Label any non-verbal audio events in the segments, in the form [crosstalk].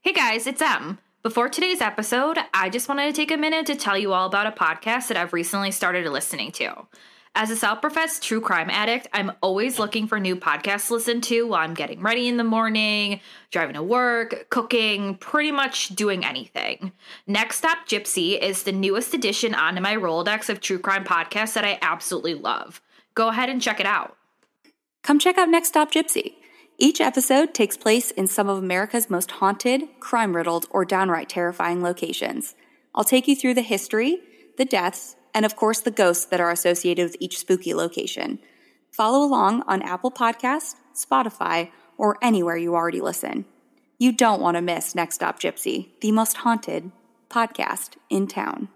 Hey guys, it's Em. Before today's episode, I just wanted to take a minute to tell you all about a podcast that I've recently started listening to. As a self professed true crime addict, I'm always looking for new podcasts to listen to while I'm getting ready in the morning, driving to work, cooking, pretty much doing anything. Next Stop Gypsy is the newest addition onto my Rolodex of true crime podcasts that I absolutely love. Go ahead and check it out. Come check out Next Stop Gypsy. Each episode takes place in some of America's most haunted, crime riddled, or downright terrifying locations. I'll take you through the history, the deaths, and of course the ghosts that are associated with each spooky location. Follow along on Apple Podcasts, Spotify, or anywhere you already listen. You don't want to miss Next Stop Gypsy, the most haunted podcast in town.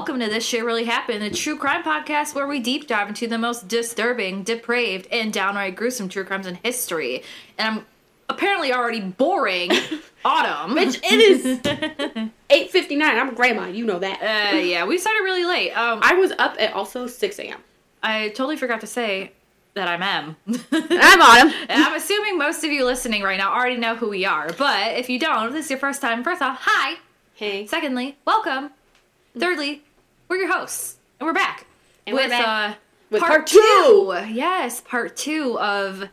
Welcome to This Shit Really Happened, a true crime podcast where we deep dive into the most disturbing, depraved, and downright gruesome true crimes in history. And I'm apparently already boring [laughs] Autumn. Bitch, it is eight fifty nine. I'm a grandma. You know that. Uh, yeah, we started really late. Um, I was up at also six a.m. I totally forgot to say that I'm M. [laughs] I'm Autumn. [laughs] And I'm assuming most of you listening right now already know who we are. But if you don't, if this is your first time, first off, hi. Hey. Secondly, welcome. Thirdly, we're your hosts. And we're back. And we're with back. uh With part, part two. Yes, part two of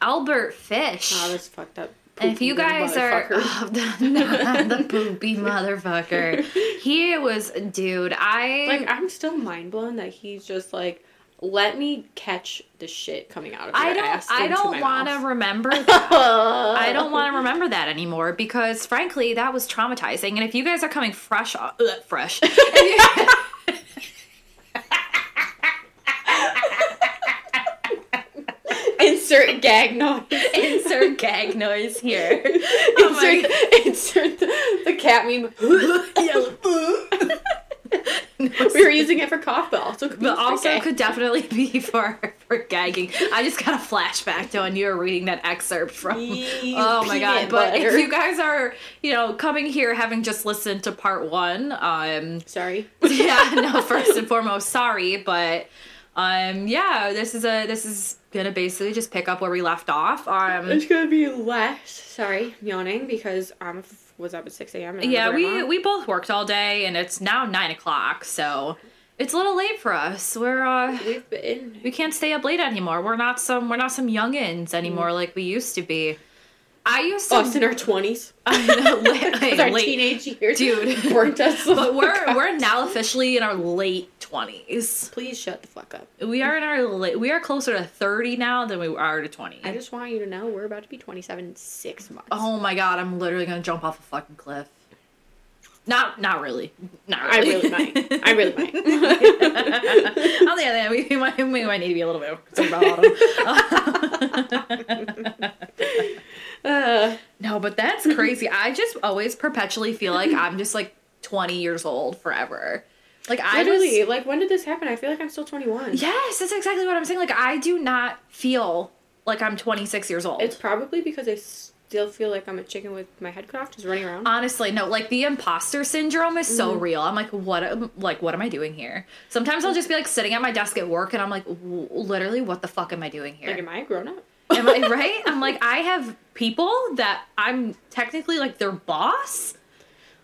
Albert Fish. Oh, this fucked up. and if you guys are oh, [laughs] the, [laughs] the poopy motherfucker. [laughs] He was dude, I like, I'm still mind blown that he's just like, let me catch the shit coming out of your I don't ass. I don't want to remember that. I don't want to remember that anymore because frankly that was traumatizing and if you guys are coming fresh ugh, fresh if insert gag noise. insert gag noise here [laughs] Oh insert insert the, the cat meme. [laughs] we were using it for cough, but also could be but also could definitely be for for gagging. I just got a flashback to when you were reading that excerpt from. You oh my god! But if you guys are, you know, coming here having just listened to part one, um, Sorry. [laughs] yeah, no. First and foremost, sorry, but um, yeah, this is a this is gonna basically just pick up where we left off. Um, It's gonna be less. Sorry, yawning because I am was up at six a.m. and I'm a yeah, we we both worked all day, and it's now nine o'clock, so it's a little late for us. We're uh. we've been we can't stay up late anymore. We're not some we're not some youngins anymore like we used to be. I used to us in our twenties. [laughs] I know, [laughs] late, Our late- teenage years, Dude. [laughs] burnt us. but we're we're now officially in our late twenties. Please shut the fuck up. We are in our late, we are closer to thirty now than we are to twenty. I just want you to know we're about to be twenty-seven in six months. oh my god, I'm literally gonna jump off a fucking cliff. Not not really. Not I really. really might. I really might. On the other hand, we, we might, we might need to be a little bit concerned about autumn. Uh, [laughs] No, but that's crazy. I just always perpetually feel like I'm just like 20 years old forever. Like I literally, was like when did this happen? I feel like I'm still twenty-one. Yes, that's exactly what I'm saying. Like I do not feel like I'm 26 years old. It's probably because I still feel like I'm a chicken with my head cut off, just running around. Honestly, no. Like the imposter syndrome is so real. I'm like, what? am- Like, what am I doing here? Sometimes I'll just be like sitting at my desk at work, and I'm like, w- literally, what the fuck am I doing here? like, am I a grown up? Am I right? I'm like, I have people that I'm technically like their boss.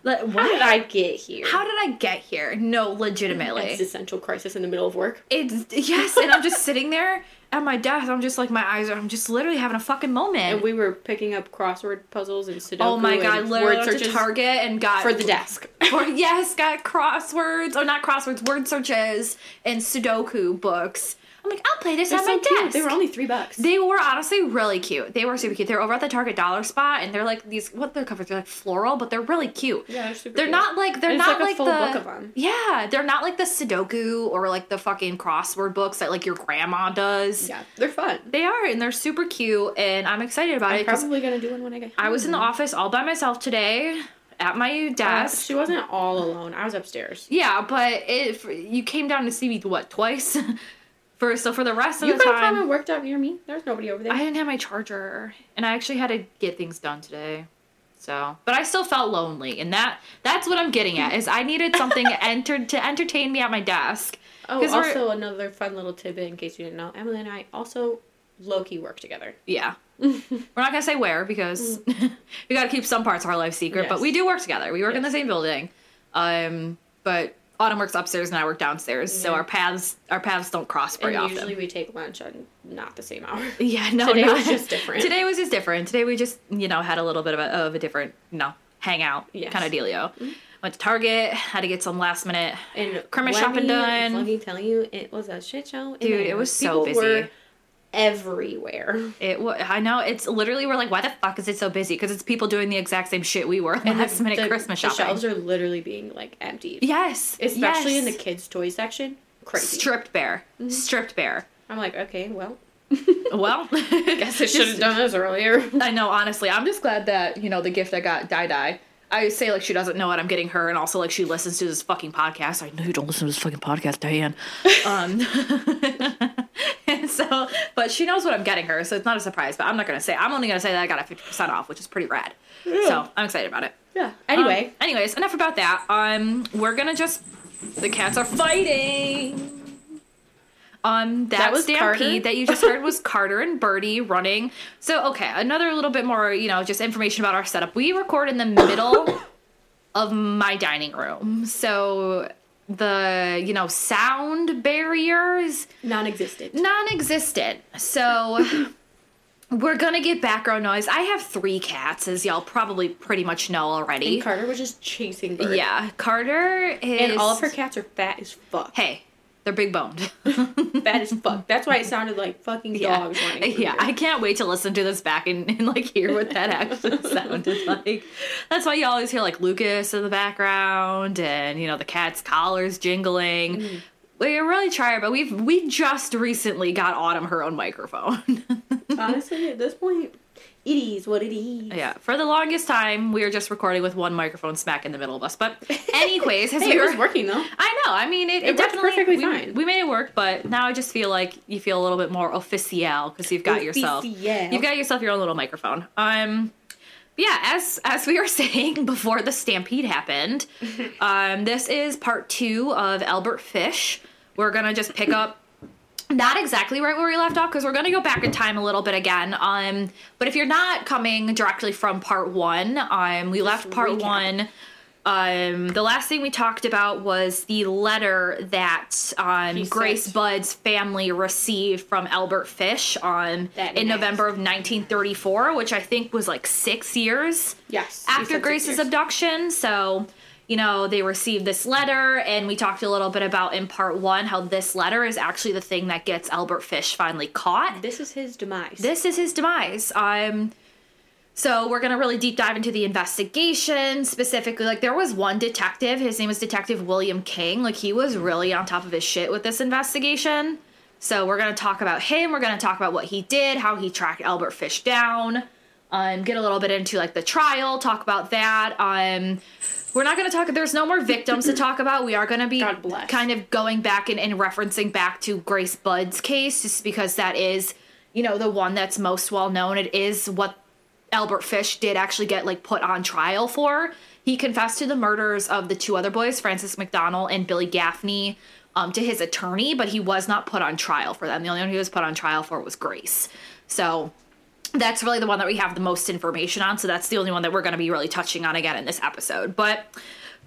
Like, How what? did I get here? How did I get here? No, legitimately. Existential crisis in the middle of work. It's yes, and I'm just sitting there at my desk. I'm just like my eyes are. I'm just literally having a fucking moment. And we were picking up crossword puzzles and Sudoku oh my god, and literally word went to searches Target and got for the desk. [laughs] for- yes, got crosswords or not crosswords, word searches and Sudoku books. I'm like, I'll play this They're on so my cute. desk. They were only three bucks. They were honestly really cute. They were super cute. They're over at the Target dollar spot, and they're like these. What they're covers? They're like floral, but they're really cute. Yeah, they're super They're cute. not like they're not like a like full the book of 'em. yeah. They're not like the Sudoku or like the fucking crossword books that like your grandma does. yeah, they're fun. They are, and they're super cute, and I'm excited about I'm it probably gonna do one when I get. I was in the office all by myself today at my Uh, desk. she wasn't all alone. I was upstairs. yeah, but if you came down to see me what twice. [laughs] For so for the rest of the. Time. You could come and worked out near me. There's nobody over there. I didn't have my charger, and I actually had to get things done today. So, but I still felt lonely, and that that's what I'm getting at is I needed something [laughs] entered to entertain me at my desk. oh, we're- also another fun little tidbit in case you didn't know. Emily and I also low key work together. Yeah, [laughs] we're not gonna say where because [laughs] we got to keep some parts of our life secret. But we do work together. We work in the same building. Um, but Autumn works upstairs and I work downstairs, so our paths our paths don't cross very and often. usually we take lunch on not the same hour. [laughs] Yeah, no, Today no. was just different. Today was just different. Today we just, you know, had a little bit of a, of a different, you know, hangout Yes. kind of dealio. Mm-hmm. Went to Target, had to get some last minute. And Christmas let shopping me done. fucking tell you, it was a shit show. Dude, it was so busy. Were everywhere. It I know it's literally we're like, why the fuck is it so busy? Because it's people doing the exact same shit we were [laughs] and last minute the, Christmas shopping. the shelves are literally being like emptied. yes, Especially in the kids' toy section. Crazy. stripped bare, Mm-hmm. stripped bare. I'm like, okay, well, [laughs] Well, I [laughs] guess I should have done this earlier. I know, honestly, I'm just glad that you know the gift I got, Die Die. I say like she doesn't know what I'm getting her, and also like she listens to this fucking podcast. I know you don't listen to this fucking podcast, Diane. Um, [laughs] and so, but she knows what I'm getting her, so it's not a surprise. But I'm not gonna say. I'm only gonna say that I got a 50% off, which is pretty rad. So I'm excited about it. yeah. Anyway, Um, anyways, enough about that. Um, we're gonna just the cats are fighting. Um, that, That was stampede Carter? that you just heard was [laughs] Carter and Birdie running. So, okay, another little bit more, you know, just information about our setup. We record in the [coughs] middle of my dining room, so the you know sound barriers non-existent. non-existent. So we're gonna get background noise. I have three cats, as y'all probably pretty much know already. And Carter was just chasing Bird. Yeah, Carter is. And all of her cats are fat as fuck. Hey, they're big boned. [laughs] Fat as fuck. That's why it sounded like fucking dogs through yeah. I can't wait to listen to this back and, and like hear what that actually [laughs] sounded like. That's why you always hear like Lucas in the background and you know the cat's collars jingling. Mm-hmm. We really try, but we've we just recently got Autumn her own microphone. [laughs] Honestly, at this point, it is what it is. yeah, for the longest time we were just recording with one microphone smack in the middle of us. But [laughs] anyways, as Hey, we it were was working though. I know. I mean, it, it, It worked definitely perfectly we, fine. We made it work, but now I just feel like you feel a little bit more official because you've got yourself. Official. You've got yourself your own little microphone. Um, yeah. As as we were [laughs] saying before the stampede happened, [laughs] um, this is part two of Albert Fish. We're gonna just pick up not exactly right where we left off because we're going to go back in time a little bit again. Um, but if you're not coming directly from part one, um, we left part recap. one. Um, the last thing we talked about was the letter that um, Grace sent. Budd's family received from Albert Fish on That in. November of 1934, which I think was like six years Yes. after Grace's abduction. So, you know, they received this letter, and we talked a little bit about in part one how this letter is actually the thing that gets Albert Fish finally caught. This is his demise. This is his demise. Um, so we're gonna really deep dive into the investigation specifically. Like there was one detective, his name was Detective William King. Like he was really on top of his shit with this investigation. So we're gonna talk about him. We're gonna talk about what he did, how he tracked Albert Fish down. Um, get a little bit into like the trial, talk about that. Um, we're not going to talk. There's no more victims to talk about. We are going to be kind of going back and, and referencing back to Grace Budd's case, just because that is, you know, the one that's most well known. It is what Albert Fish did actually get like put on trial for. He confessed to the murders of the two other boys, Francis McDonald and Billy Gaffney, um, to his attorney, but he was not put on trial for them. The only one he was put on trial for was Grace. So that's really the one that we have the most information on. So that's the only one that we're going to be really touching on again in this episode. But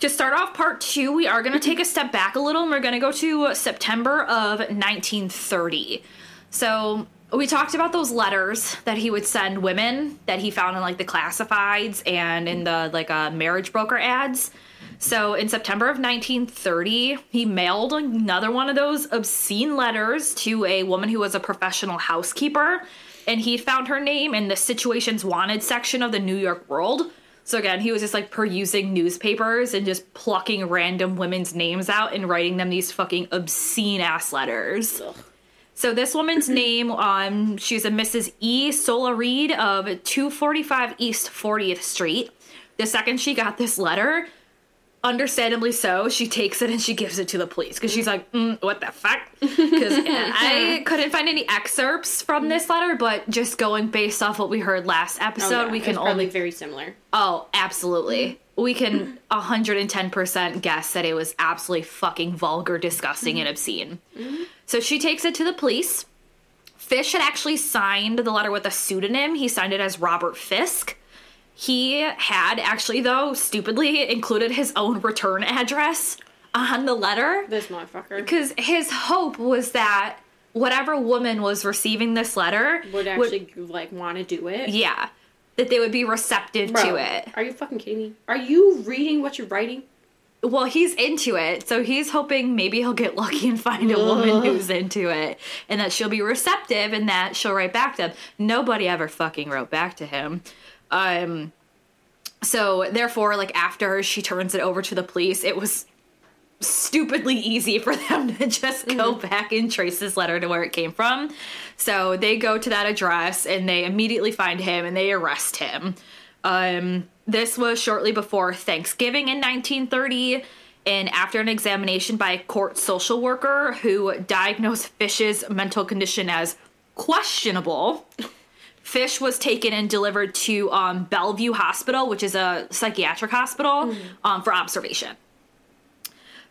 to start off part two, we are going to take a step back a little and we're going to go to September of 1930. So we talked about those letters that he would send women that he found in like the classifieds and in the like uh, marriage broker ads. So in September of 1930, he mailed another one of those obscene letters to a woman who was a professional housekeeper, and he found her name in the Situations Wanted section of the New York World. So again, he was just like perusing newspapers and just plucking random women's names out and writing them these fucking obscene ass letters. Ugh. So this woman's [laughs] name, um, she's a Mrs. E. Sola Reed of 245 East 40th Street. The second she got this letter, understandably so, she takes it and she gives it to the police because she's like, mm, "What the fuck?" Because [laughs] I couldn't find any excerpts from this letter, but just going based off what we heard last Oh, episode, yeah, we can only very similar. Oh, absolutely. We can 110% guess that it was absolutely fucking vulgar, disgusting, and obscene. So she takes it to the police. Fish had actually signed the letter with a pseudonym. He signed it as Robert Fisk. He had actually, though, stupidly included his own return address on the letter This motherfucker because his hope was that whatever woman was receiving this letter would actually like want to do it. yeah, that they would be receptive to it. Are you fucking kidding me? Are you reading what you're writing? Well, he's into it, so he's hoping maybe he'll get lucky and find a woman who's into it, and that she'll be receptive, and that she'll write back to him. Nobody ever fucking wrote back to him. Um, so therefore, like after she turns it over to the police, it was stupidly easy for [laughs] them to just go back and trace this letter to where it came from. So they go to that address and they immediately find him and they arrest him. Um, this was shortly before Thanksgiving in 1930. And after an examination by a court social worker who diagnosed Fish's mental condition as questionable, [laughs] Fish was taken and delivered to um, Bellevue Hospital, which is a psychiatric hospital, um, for observation.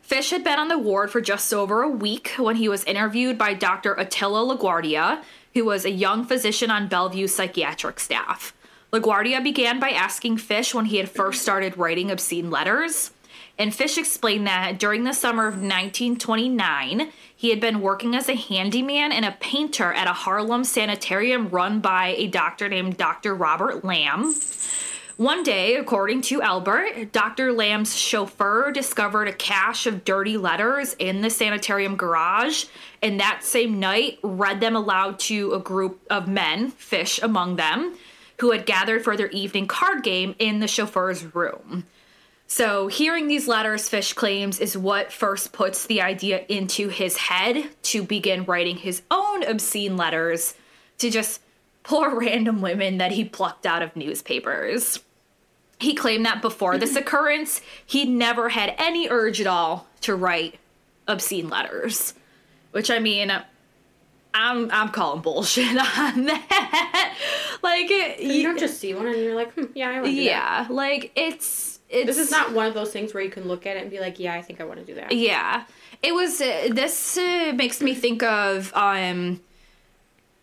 Fish had been on the ward for just over a week when he was interviewed by Dr. Attila LaGuardia, who was a young physician on Bellevue's psychiatric staff. LaGuardia began by asking Fish when he had first started writing obscene letters. And Fish explained that during the summer of 1929, he had been working as a handyman and a painter at a Harlem sanitarium run by a doctor named Dr. Robert Lamb. One day, according to Albert, Dr. Lamb's chauffeur discovered a cache of dirty letters in the sanitarium garage, and that same night read them aloud to a group of men, Fish among them, who had gathered for their evening card game in the chauffeur's room. So, hearing these letters, Fish claims, is what first puts the idea into his head to begin writing his own obscene letters to just poor [laughs] random women that he plucked out of newspapers. He claimed that before this [clears throat] occurrence, he never had any urge at all to write obscene letters. Which I mean, I'm I'm calling bullshit [laughs] on that. like, You don't just see one and you're like, hmm, yeah, I want to do that. yeah, like it's it's This is not one of those things where you can look at it and be like, yeah, I think I want to do that. Yeah. It was uh, this uh, makes me think of um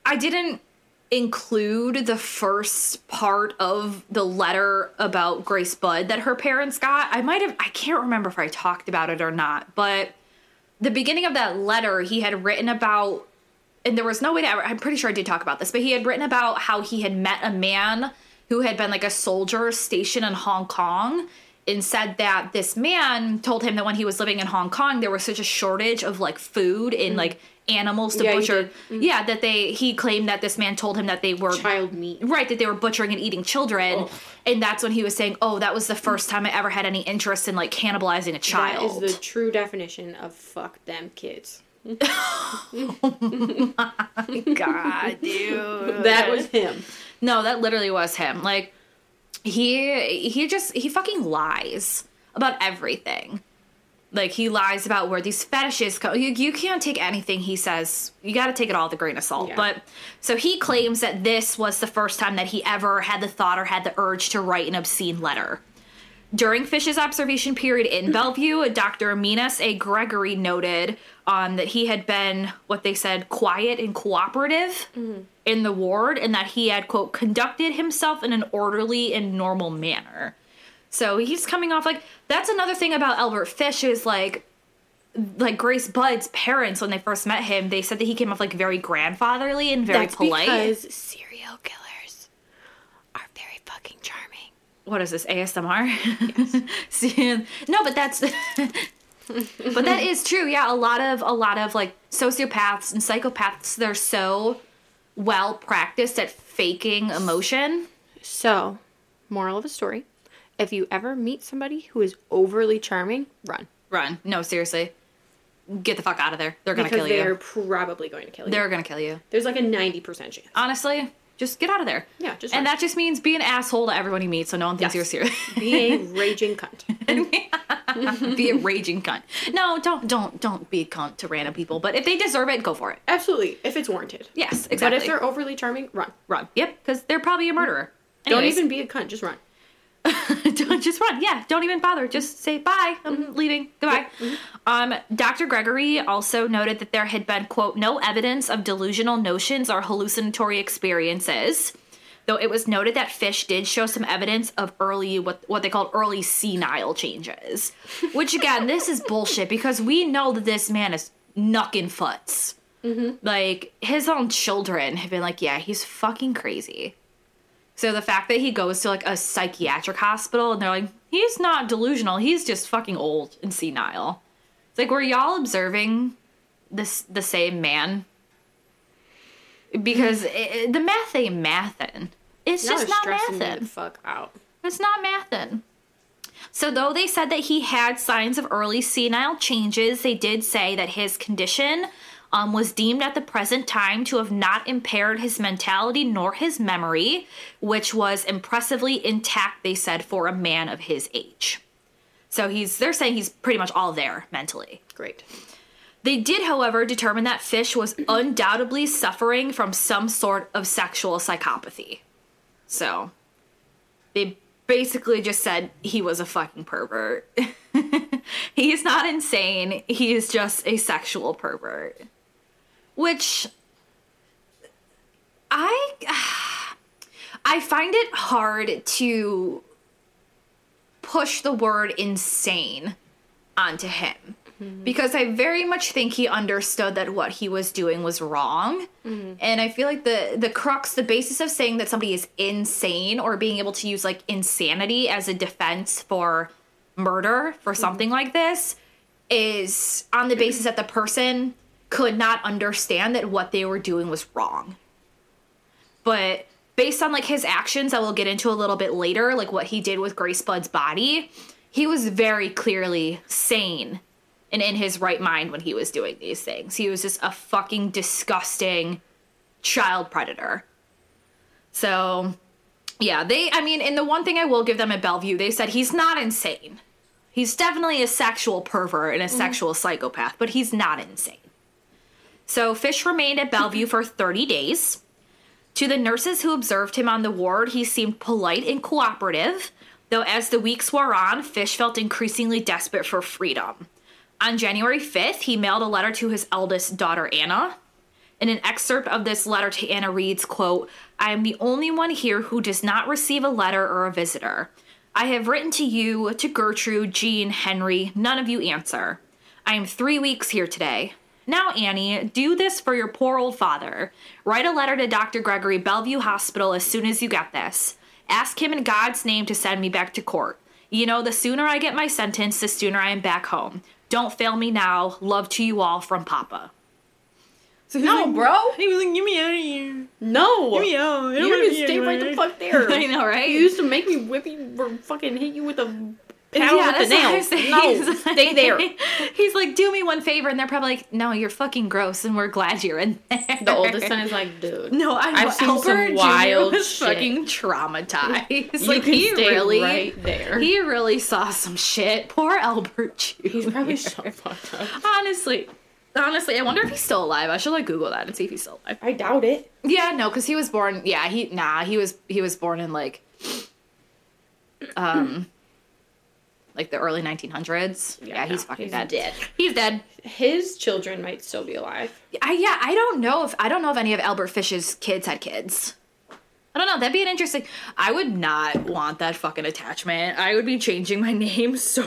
I didn't include the first part of the letter about Grace Budd that her parents got. I might have I can't remember if I talked about it or not, but the beginning of that letter he had written about and there was no way to ever, I'm pretty sure I did talk about this, but he had written about how he had met a man who had been like a soldier stationed in Hong Kong and said that this man told him that when he was living in Hong Kong, there was such a shortage of like food and like animals to. Yeah, butcher. did. Mm. Yeah, that they, he claimed that this man told him that they were Child meat. Right, that they were butchering and eating children. Ugh. And that's when he was saying, oh, that was the first time I ever had any interest in like cannibalizing a child. That is the true definition of fuck them kids. [laughs] [laughs] oh my God, dude. That was him. No, that literally was him. Like he he just he fucking lies about everything. Like he lies about where these fetishes come. You, you can't take anything he says. You got to take it all with a grain of salt. Yeah. But so he claims that this was the first time that he ever had the thought or had the urge to write an obscene letter. During Fish's observation period in [laughs] Bellevue, Dr. Minas A. Gregory noted um, that he had been what they said quiet and cooperative in the ward, and that he had quote conducted himself in an orderly and normal manner. So he's coming off like that's another thing about Albert Fish is like like Grace Budd's parents when they first met him, they said that he came off like very grandfatherly and very That's polite. because serial killers are very fucking charming. What is this ASMR? [laughs] See, no, but that's [laughs] but that is true. Yeah, a lot of a lot of like sociopaths and psychopaths they're so well practiced at faking emotion. So, moral of the story: if you ever meet somebody who is overly charming, run Run. No, seriously. Get the fuck out of there. They're going to kill they're probably going to kill you. They're going to kill you. There's like a ninety percent chance. Honestly, just get out of there. Yeah, just And run. that just means be an asshole to everyone you meet so no one thinks Yes. you're serious. Be a [laughs] raging cunt. [laughs] be a raging cunt. No, don't don't don't be a cunt to random people, but if they deserve it, go for it. Absolutely, if it's warranted. Yes, exactly. But if they're overly charming, run. run. Yep, because they're probably a murderer. Don't even be a cunt. Just run. [laughs] don't just run. Yeah, don't even bother. Just say bye. I'm mm-hmm. leaving. Goodbye. Mm-hmm. Um, Dr. Gregory also noted that there had been quote no evidence of delusional notions or hallucinatory experiences. Though it was noted that Fish did show some evidence of early what what they called early senile changes, which again this is bullshit because we know that this man is knucking foots. Mm-hmm. Like his own children have been like, yeah, he's fucking crazy. So the fact that he goes to like a psychiatric hospital and they're like, he's not delusional, he's just fucking old and senile. It's like, were y'all observing this the same man? Because mm. it, the math ain't mathin'. It's Y'all just not mathin'. fuck out. It's not mathin'. So, though they said that he had signs of early senile changes, they did say that his condition um, was deemed at the present time to have not impaired his mentality nor his memory, which was impressively intact, they said, for a man of his age. So he's they're saying he's pretty much all there mentally. Great. They did, however, determine that Fish was undoubtedly suffering from some sort of sexual psychopathy. So, they basically just said he was a fucking pervert. [laughs] he is not insane, he is just a sexual pervert. Which I [sighs] I find it hard to push the word insane onto him. Mm-hmm. Because I very much think he understood that what he was doing was wrong. Mm-hmm. And I feel like the the crux, the basis of saying that somebody is insane or being able to use like insanity as a defense for murder for mm-hmm. something like this is on the basis that the person could not understand that what they were doing was wrong. But based on like his actions that we'll get into a little bit later, like what he did with Grace Budd's body, he was very clearly sane and in his right mind when he was doing these things. He was just a fucking disgusting child predator. So, yeah, they, I mean, and the one thing I will give them at Bellevue, they said he's not insane. He's definitely a sexual pervert and a mm-hmm. sexual psychopath, but he's not insane. So, Fish remained at Bellevue for 30 days. To the nurses who observed him on the ward, he seemed polite and cooperative, though as the weeks wore on, Fish felt increasingly desperate for freedom. On January 5th, he mailed a letter to his eldest daughter, Anna. In an excerpt of this letter to Anna reads, quote, I am the only one here who does not receive a letter or a visitor. I have written to you, to Gertrude, Jean, Henry. None of you answer. I am three weeks here today. Now, Annie, do this for your poor old father. Write a letter to Dr. Gregory Bellevue Hospital as soon as you get this. Ask him in God's name to send me back to court. You know, the sooner I get my sentence, the sooner I am back home. Don't fail me now. Love to you all from Papa. So No, bro. He was like, "Get me out of here." No. Get me out. You need to stay right the fuck there. [laughs] I know, right? You used to make me whip you or fucking hit you with a paddle Yeah, with the that's what I'm nails. No, He's stay there. [laughs] He's like, do me one favor, and they're probably like, no, you're fucking gross, and we're glad you're in there. The oldest son is like, dude. No, I, I've seen Albert some Jr. wild was shit. fucking traumatized. You like he really, right there. he really saw some shit. Poor Albert Jr. He's probably so [laughs] fucked up. honestly, honestly, I wonder if he's still alive. I should like Google that and see if he's still alive. I doubt it. Yeah, no, because he was born. Yeah, he nah, he was he was born in like, um, like the early 1900s. Yeah, he's no, fucking he's dead. dead. He's dead. His children might still be alive. I yeah, I don't know if I don't know if any of Albert Fish's kids had kids. I don't know. That'd be an interesting. I would not want that fucking attachment. I would be changing my name [laughs] so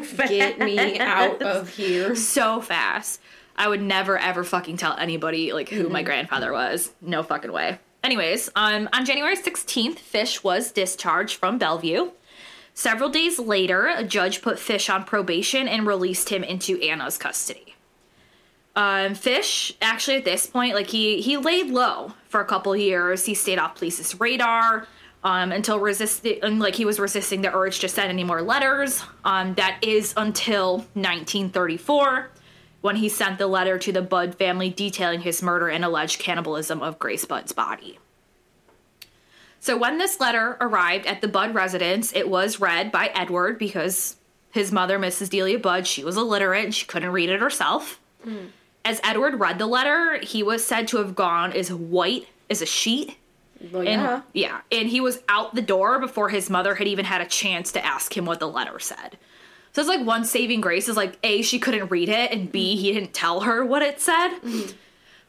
fast. Get me out of here. so fast. I would never ever fucking tell anybody like who my grandfather was. No fucking way. Anyways, um, on January 16th, Fish was discharged from Bellevue. Several days later, a judge put Fish on probation and released him into Anna's custody. Um, Fish actually at this point, like he he laid low for a couple years. He stayed off police's radar um, until resisting, like he was resisting the urge to send any more letters. Um, that is until 1934, when he sent the letter to the Budd family detailing his murder and alleged cannibalism of Grace Budd's body. So when this letter arrived at the Budd residence, it was read by Edward because his mother, Mrs. Delia Budd, she was illiterate and she couldn't read it herself. Hmm. As Edward read the letter, he was said to have gone as white as a sheet. Well, And yeah. yeah, and he was out the door before his mother had even had a chance to ask him what the letter said. So it's like one saving grace is like A, she couldn't read it, and B, he didn't tell her what it said. Mm-hmm.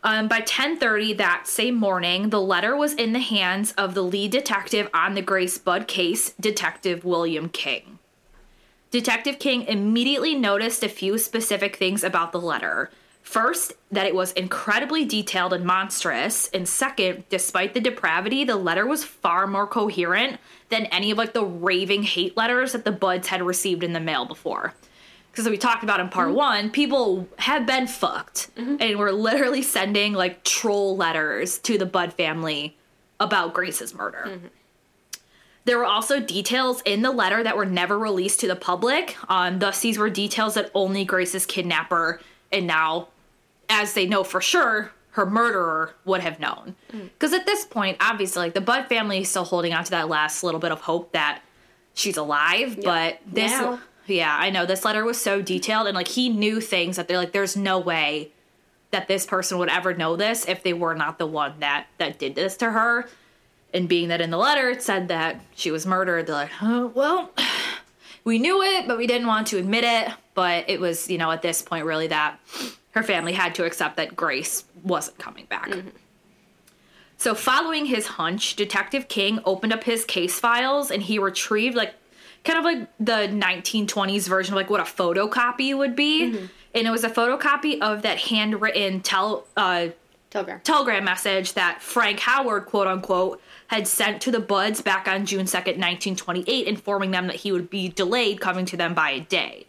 Um, by 10:30 that same morning, the letter was in the hands of the lead detective on the Grace Budd case, Detective William King. Detective King immediately noticed a few specific things about the letter. First, that it was incredibly detailed and monstrous, and second, despite the depravity, the letter was far more coherent than any of like the raving hate letters that the Budds had received in the mail before. Because we talked about in part mm-hmm. one, people have been fucked mm-hmm. and were literally sending like troll letters to the Budd family about Grace's murder. Mm-hmm. There were also details in the letter that were never released to the public. Um, thus, these were details that only Grace's kidnapper and now, as they know for sure, her murderer would have known. Mm. Because at this point, obviously, like the Budd family is still holding on to that last little bit of hope that she's alive. But this, Now. Yeah, I know this letter was so detailed, and like he knew things that they're like, there's no way that this person would ever know this if they were not the one that that did this to her. And being that in the letter it said that she was murdered, they're like, oh, well, [sighs] we knew it, but we didn't want to admit it. But it was, you know, at this point, really that her family had to accept that Grace wasn't coming back. Mm-hmm. So, following his hunch, Detective King opened up his case files and he retrieved, like, kind of like the 1920s version of like what a photocopy would be. And it was a photocopy of that handwritten tel- uh, Telegram. telegram message that Frank Howard, quote unquote, had sent to the Budds back on June 2nd, 1928, informing them that he would be delayed coming to them by a day.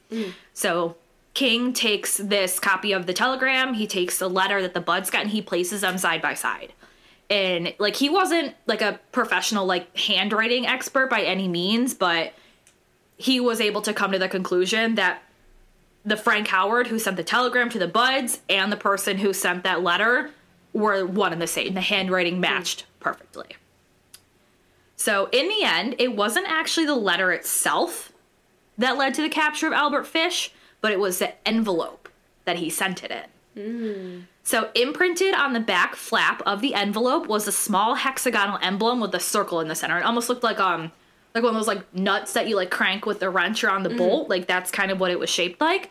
So King takes this copy of the telegram, he takes the letter that the Budds got, and he places them side by side. And like he wasn't like a professional like handwriting expert by any means, but he was able to come to the conclusion that the Frank Howard who sent the telegram to the Budds and the person who sent that letter were one and the same. The handwriting matched perfectly. So, in the end, it wasn't actually the letter itself that led to the capture of Albert Fish, but it was the envelope that he sent it in. So, imprinted on the back flap of the envelope was a small hexagonal emblem with a circle in the center. It almost looked like um like one of those like nuts that you like crank with the wrench around the mm-hmm. bolt. Like that's kind of what it was shaped like.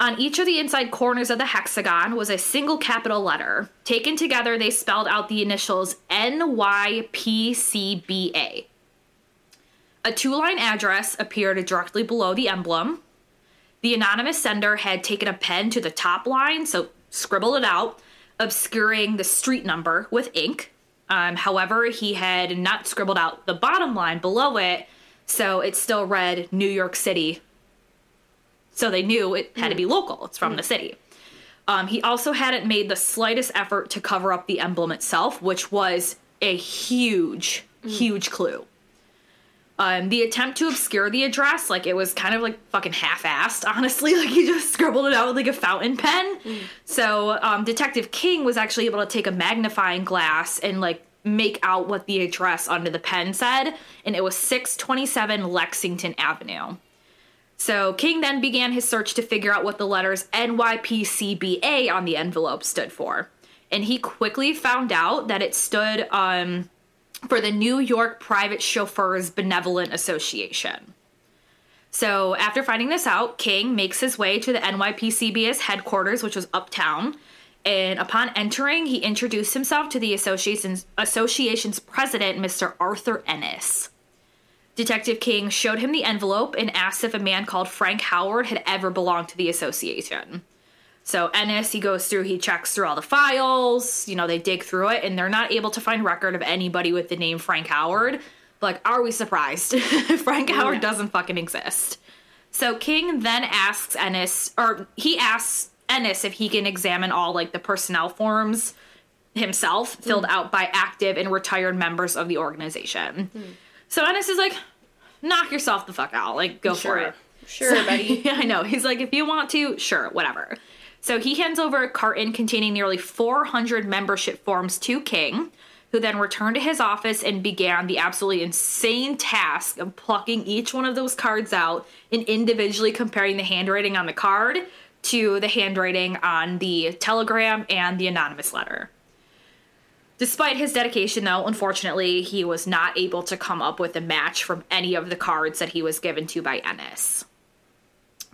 On each of the inside corners of the hexagon was a single capital letter. Taken together, they spelled out the initials NYPCBA. A two line address appeared directly below the emblem. The anonymous sender had taken a pen to the top line, so scribbled it out, obscuring the street number with ink. Um, however, he had not scribbled out the bottom line below it, so it still read New York City. So they knew it had to be local. It's from the city. Um, he also hadn't made the slightest effort to cover up the emblem itself, which was a huge, huge clue. Um, the attempt to obscure the address, like it was kind of like fucking half-assed, [laughs] honestly. Like he just scribbled it out with like a fountain pen. So um, Detective King was actually able to take a magnifying glass and like make out what the address under the pen said, and it was 627 Lexington Avenue. So King then began his search to figure out what the letters NYPCBA on the envelope stood for. And he quickly found out that it stood um, for the New York Private Chauffeurs Benevolent Association. So after finding this out, King makes his way to the NYPCB's headquarters, which was uptown, And upon entering, he introduced himself to the association's, association's president, Mr. Arthur Ennis. Detective King showed him the envelope and asked if a man called Frank Howard had ever belonged to the association. So Ennis, he goes through, he checks through all the files, you know, they dig through it, and they're not able to find record of anybody with the name Frank Howard. Like, are we surprised? [laughs] Frank Howard doesn't fucking exist. So King then asks Ennis, or he asks Ennis if he can examine all like the personnel forms himself hmm. filled out by active and retired members of the organization. Hmm. So Ennis is like, knock yourself the fuck out. Like, go Sure. for it. Sure, [laughs] buddy. I know. He's like, if you want to, sure, whatever. So he hands over a carton containing nearly 400 membership forms to King, who then returned to his office and began the absolutely insane task of plucking each one of those cards out and individually comparing the handwriting on the card to the handwriting on the telegram and the anonymous letter. Despite his dedication, though, unfortunately, he was not able to come up with a match from any of the cards that he was given to by Ennis.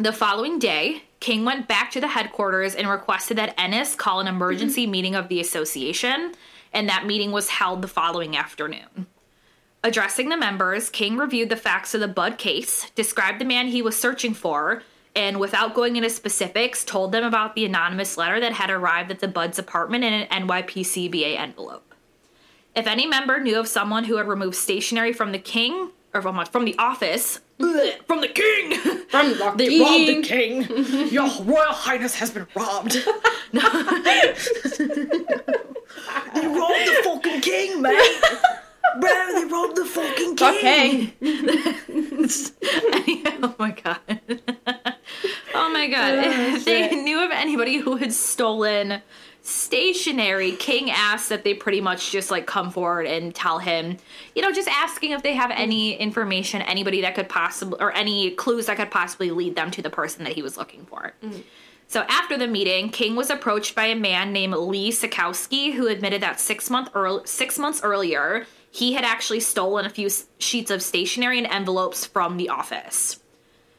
The following day, King went back to the headquarters and requested that Ennis call an mm-hmm. emergency meeting of the association, and that meeting was held the following afternoon. Addressing the members, King reviewed the facts of the Budd case, described the man he was searching for, and without going into specifics, told them about the anonymous letter that had arrived at the Budd's apartment in an NYPCBA envelope. If any member knew of someone who had removed stationery from the king, or from, from the office, from the king, From the [laughs] they robbed the king. king. [laughs] Your Royal Highness has been robbed. [laughs] they robbed the fucking king, man. Bro, they robbed the fucking king. Okay. Oh, oh my god. oh my god. Oh, if they knew of anybody who had stolen stationery, King asked that they pretty much just like come forward and tell him, you know, just asking if they have mm-hmm. any information, anybody that could possibly, or any clues that could possibly lead them to the person that he was looking for. Mm-hmm. So after the meeting, King was approached by a man named Lee Sikowski, who admitted that six month earl- six months earlier he had actually stolen a few s- sheets of stationery and envelopes from the office.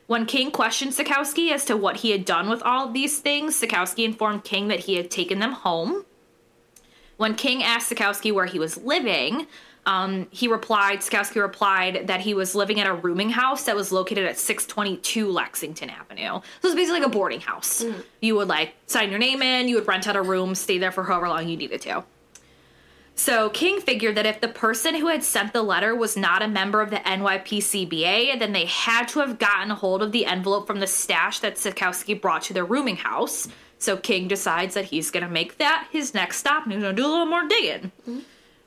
When King questioned Sikowski as to what he had done with all of these things, Sikowski informed King that he had taken them home. When King asked Sikowski where he was living, um, he replied, Sikowski replied that he was living at a rooming house that was located at 622 Lexington Avenue. So it's basically like a boarding house. You would like sign your name in, you would rent out a room, stay there for however long you needed to. So King figured that if the person who had sent the letter was not a member of the NYPCBA, then they had to have gotten a hold of the envelope from the stash that Sikowski brought to their rooming house. So King decides that he's going to make that his next stop and he's going to do a little more digging.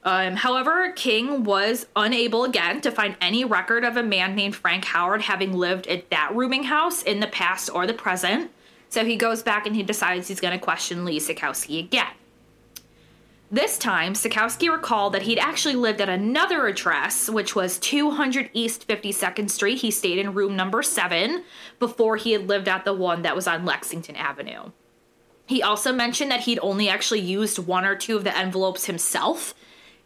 Um, however, King was unable again to find any record of a man named Frank Howard having lived at that rooming house in the past or the present. So he goes back and he decides he's going to question Lee Sikowski again. This time, Sikowski recalled that he'd actually lived at another address, which was 200 East 52nd Street. He stayed in room number 7 before he had lived at the one that was on Lexington Avenue. He also mentioned that he'd only actually used one or two of the envelopes himself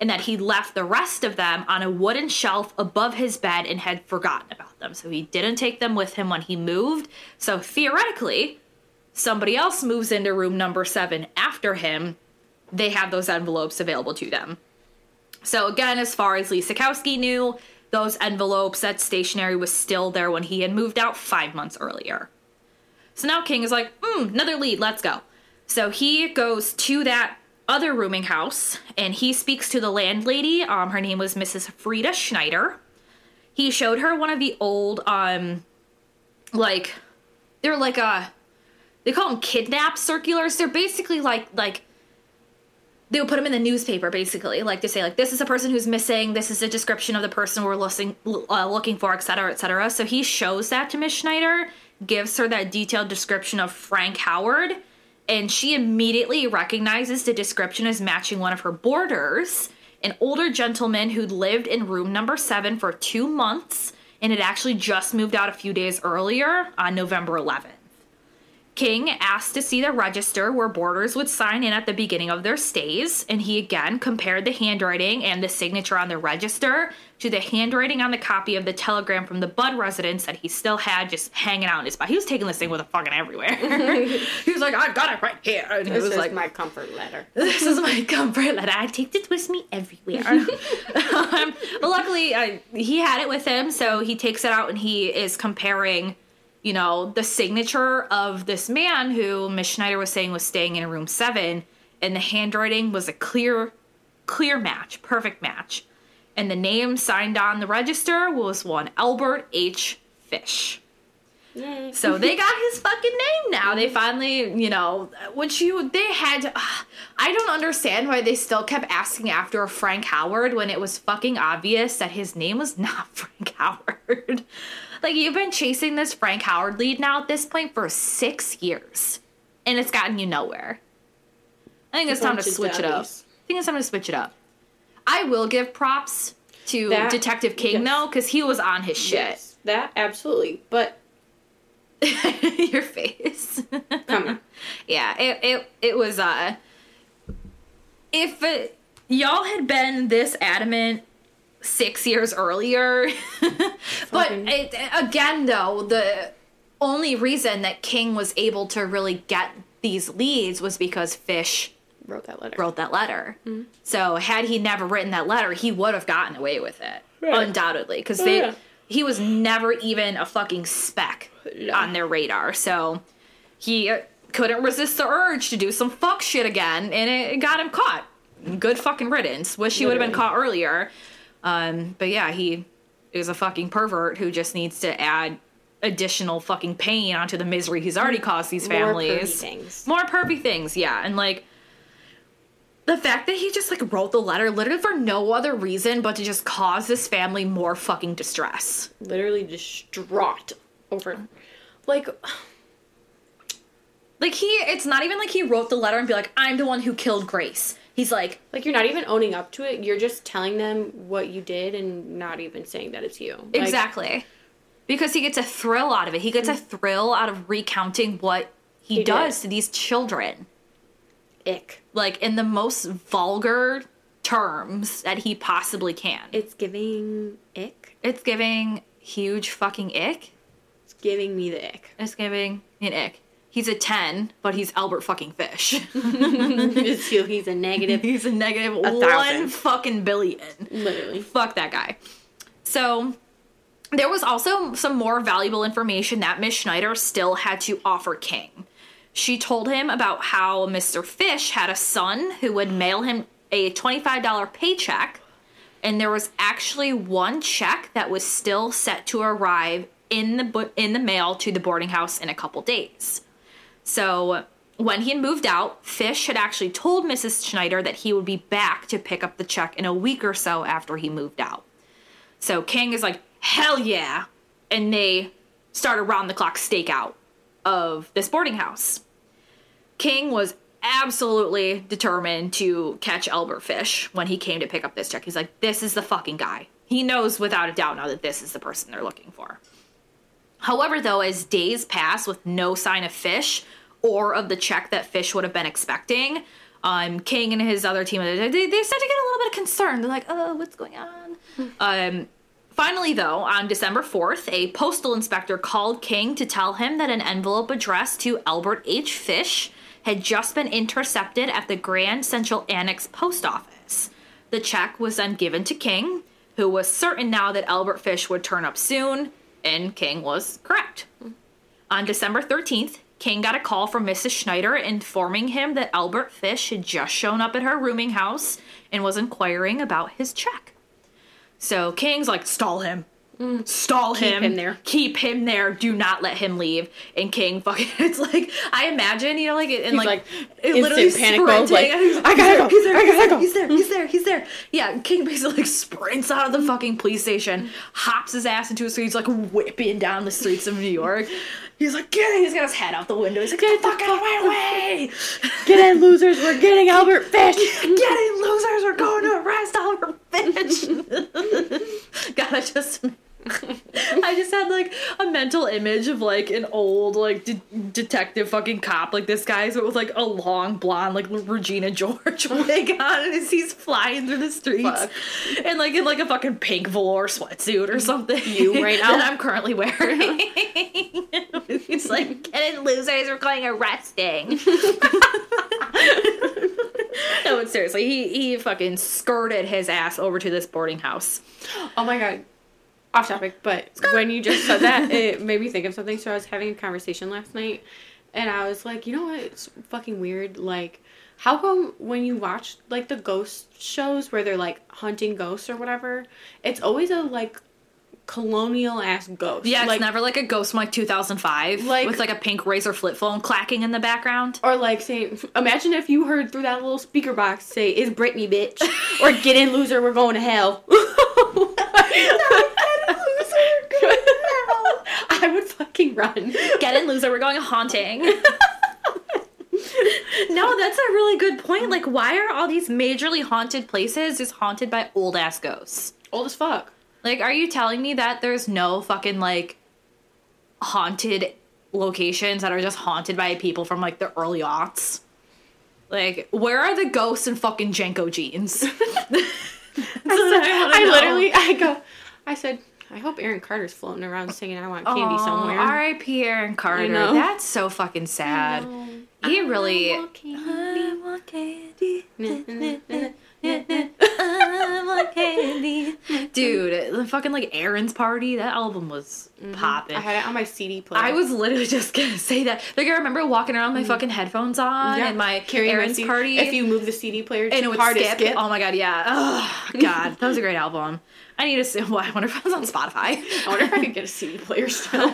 and that he left the rest of them on a wooden shelf above his bed and had forgotten about them. So he didn't take them with him when he moved. So theoretically, somebody else moves into room number 7 after him they have those envelopes available to them. So again, as far as Lee Sikowski knew, those envelopes, that stationery was still there when he had moved out five months earlier. So now King is like, hmm, another lead, let's go. So he goes to that other rooming house and he speaks to the landlady. Um, her name was Mrs. Frida Schneider. He showed her one of the old, um, like, they're like a, they call them kidnap circulars. They're basically like, like, they would put them in the newspaper basically. Like to say like this is a person who's missing this is a description of the person we're listening, uh, looking for et cetera et cetera. So he shows that to miss schneider gives her that detailed description of frank howard and she immediately recognizes the description as matching one of her boarders an older gentleman who'd lived in room number seven for two months and had actually just moved out a few days earlier on november 11th King asked to see the register where boarders would sign in at the beginning of their stays, and he again compared the handwriting and the signature on the register to the handwriting on the copy of the telegram from the Budd residence that he still had just hanging out in his spot. He was taking this thing with a fucking everywhere. [laughs] he was like, I've got it right here. And This it was is like, my comfort letter. [laughs] this is my comfort letter. I take it with me everywhere. [laughs] um, but luckily, uh, he had it with him, so he takes it out and he is comparing, you know, the signature of this man who Miss Schneider was saying was staying in room seven, and the handwriting was a clear, clear match, perfect match, and the name signed on the register was one Albert H. Fish. Yay. So they got his fucking name now. They mm-hmm. finally, you know, which you they had. To, [sighs] I don't understand why they still kept asking after Frank Howard when it was fucking obvious that his name was not [laughs] Frank Howard. Like you've been chasing this Frank Howard lead now at this point for six years, and it's gotten you nowhere. I think it's time to switch it up. I think it's time to switch it up. I will give props to That- Detective King yes. though, because he was on his shit. Yes, that absolutely. But [laughs] Your face. come on. [laughs] yeah it, it it was uh if it, y'all had been this adamant six years earlier [laughs] but it, again though the only reason that king was able to really get these leads was because fish Wrote that letter. wrote that letter Mm-hmm. so had he never written that letter he would have gotten away with it Right. undoubtedly because Oh, they yeah. he was never even a fucking speck on their radar so he couldn't resist the urge to do some fuck shit again and it got him caught good fucking riddance wish he would have been caught earlier um but yeah he is a fucking pervert who just needs to add additional fucking pain onto the misery he's already caused these More pervy families things. more pervy things yeah and like the fact that he just like wrote the letter literally for no other reason but to just cause this family more fucking distress Literally distraught over. Like, like he it's not even like he wrote the letter and be like i'm the one who killed grace he's like like you're not even owning up to it. You're just telling them what you did and not even saying that it's you. Like, exactly because he gets a thrill out of it he gets a mm-hmm. thrill out of recounting what he, He does did. to these children Ick. like in the most vulgar terms that he possibly can It's giving ick. it's giving huge fucking ick It's giving me the ick. It's giving an ick. He's a 10, but he's Albert fucking Fish. [laughs] [laughs] He's a negative. he's a negative A one fucking billion. Literally. Fuck that guy. So there was also some more valuable information that Miss Schneider still had to offer King. She told him about how Mr. Fish had a son who would mail him a $25 paycheck, and there was actually one check that was still set to arrive in the in the mail to the boarding house in a couple days. So when he had moved out, Fish had actually told Mrs. Schneider that he would be back to pick up the check in a week or so after he moved out. So King is like, hell yeah. And they start a round the clock stakeout of this boarding house. King was absolutely determined to catch Albert Fish when he came to pick up this check. He's like, this is the fucking guy. He knows without a doubt now that this is the person they're looking for. However, though, as days pass with no sign of Fish or of the check that Fish would have been expecting, um, King and his other team they, they start to get a little bit concerned. They're like, "Oh, what's going on?" um, finally, though, on December fourth, a postal inspector called King to tell him that an envelope addressed to Albert H. Fish had just been intercepted at the Grand Central Annex Post Office. The check was then given to King, who was certain now that Albert Fish would turn up soon, and King was correct. On December 13th, King got a call from Mrs. Schneider informing him that Albert Fish had just shown up at her rooming house and was inquiring about his check. So King's like, stall him. Mm. Stall Keep him. him there. Keep him there. Do not let him leave. And King fucking, [laughs] it's like, I imagine, you know, like, and like, like, it literally panic sprinting. like, [laughs] I gotta go, He's there, I gotta go. He's there, he's [laughs] there, he's there. Yeah, King basically like sprints out of the fucking police station, hops his ass into a street, he's like whipping down the streets of New York. He's like, get in, he's got his head out the window. He's like, get the fuck out of my way! Get in, losers. We're getting Albert Fish. Get in, losers, we're going to arrest Albert Fish! Gotta just I just had like a mental image of like an old like de- detective fucking cop like this guy so with like a long blonde like Regina George [laughs] wig on and as he's flying through the streets Fuck. and like in like a fucking pink velour sweatsuit or something. You right [laughs] now? that I'm currently wearing. [laughs] He's like, get in losers, we're going arresting. no, but seriously, he he fucking skirted his ass over to this boarding house. Oh my god. Off topic, but when you just said that, [laughs] it made me think of something. So I was having a conversation last night, and I was like, you know what? It's fucking weird. Like, how come when you watch like the ghost shows where they're like hunting ghosts or whatever, it's always a like colonial ass ghost. Yeah, it's like never like a ghost from like 2005 Like- with like a pink RAZR flip phone clacking in the background. Or like saying, imagine if you heard through that little speaker box say, "Is Britney bitch?" or "Get in, loser, we're going to hell." [laughs] [laughs] I would fucking run. Get in, loser. We're going haunting. [laughs] no, that's a really good point. Like, why are all these majorly haunted places just haunted by old ass ghosts? Old as fuck. Like, are you telling me that there's no fucking like haunted locations that are just haunted by people from like the early aughts? Like, where are the ghosts and fucking JNCO jeans? [laughs] What wanna I literally, I go, I said, I hope Aaron Carter's floating around singing "I Want Candy" Aw, somewhere. R.I.P. Aaron Carter. know. That's so fucking sad. He really. I want candy. I want candy. I I candy. Dude, [laughs] the fucking like Aaron's party, that album was mm-hmm. popping. I had it on my CD player. I was literally [laughs] just gonna say that. Like I remember walking around with my mm-hmm. fucking headphones on and my carrying Aaron's CD party. If you move the CD player, and it would hard to skip. Oh my god, yeah. Oh god, that was a great album. I need to see. [laughs] Well, I wonder if it was on Spotify. I wonder if I could get a CD player still,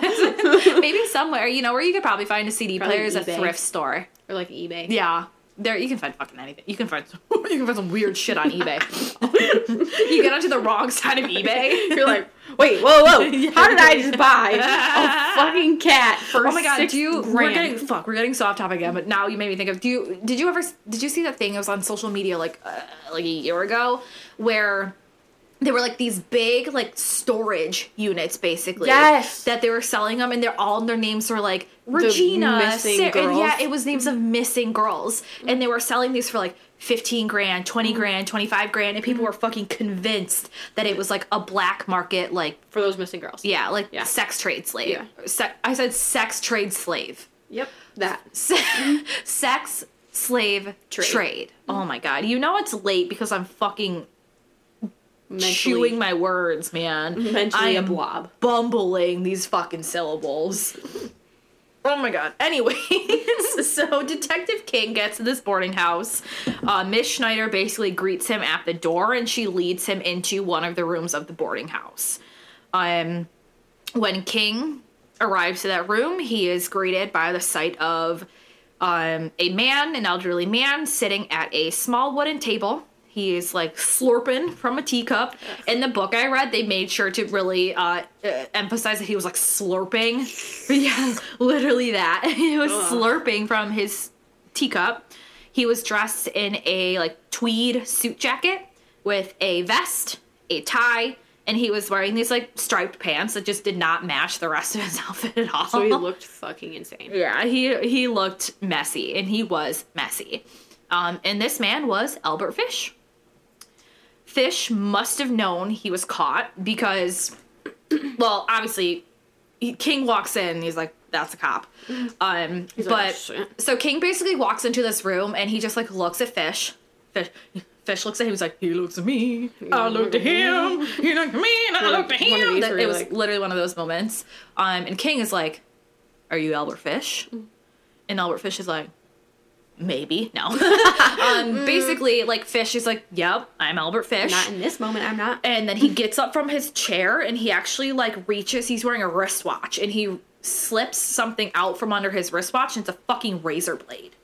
Maybe somewhere, you know, where you could probably find a CD Probably player is a thrift store. or like eBay. Yeah. There you can find fucking anything. You can find [laughs] you can find some weird shit on eBay. [laughs] you get onto the wrong side of eBay. [laughs] You're like, wait, whoa, whoa! How did I just buy a fucking cat for Oh my god, six do you we're getting fuck, we're getting so off topic again, but now you made me think of do you did you ever did you see that thing that was on social media like uh, like a year ago where there were like these big like storage units basically Yes. that they were selling them and they're all their names were like Regina missing Sarah- and yeah it was names of missing girls and they were selling these for like 15 grand 20 mm-hmm. grand 25 grand and people mm-hmm. were fucking convinced that it was like a black market like for those missing girls. yeah like Yeah. sex trade slave Yeah. Se- i said sex trade slave Yep. That. Se- [laughs] sex slave Trade. trade. Oh my god. You know it's late because I'm fucking Mentally, chewing my words, man. mentally I a am blob. bumbling these fucking syllables. Oh my god. Anyways, [laughs] so Detective King gets to this boarding house. Uh, Miss Schneider basically greets him at the door and she leads him into one of the rooms of the boarding house. Um, when King arrives to that room, he is greeted by the sight of um, a man, an elderly man, sitting at a small wooden table. He is like slurping from a teacup. In the book I read, they made sure to really uh, uh, emphasize that he was like slurping. [laughs] yeah, literally that. [laughs] he was slurping from his teacup. He was dressed in a like tweed suit jacket with a vest, a tie, and he was wearing these like striped pants that just did not match the rest of his [laughs] outfit at all. So he looked fucking insane. Yeah, he he looked messy, and he was messy. Um, and this man was Albert Fish. Fish must have known he was caught because, [clears throat] well, obviously, King walks in and he's like, "That's a cop." Um, He's but like, so King basically walks into this room and he just like looks at Fish. Fish. Fish looks at him. He's like, he looks at me. I looked at him. He looked at me, and I looked at him. That- It was like- literally one of those moments. Um, and King is like, "Are you Albert Fish?" And Albert Fish is like, "Maybe, no." [laughs] um, basically, like Fish is like, "Yep, I'm Albert Fish." Not in this moment. I'm not. and then he [laughs] gets up from his chair and he actually like reaches. He's wearing a wristwatch and he slips something out from under his wristwatch and it's a fucking razor blade.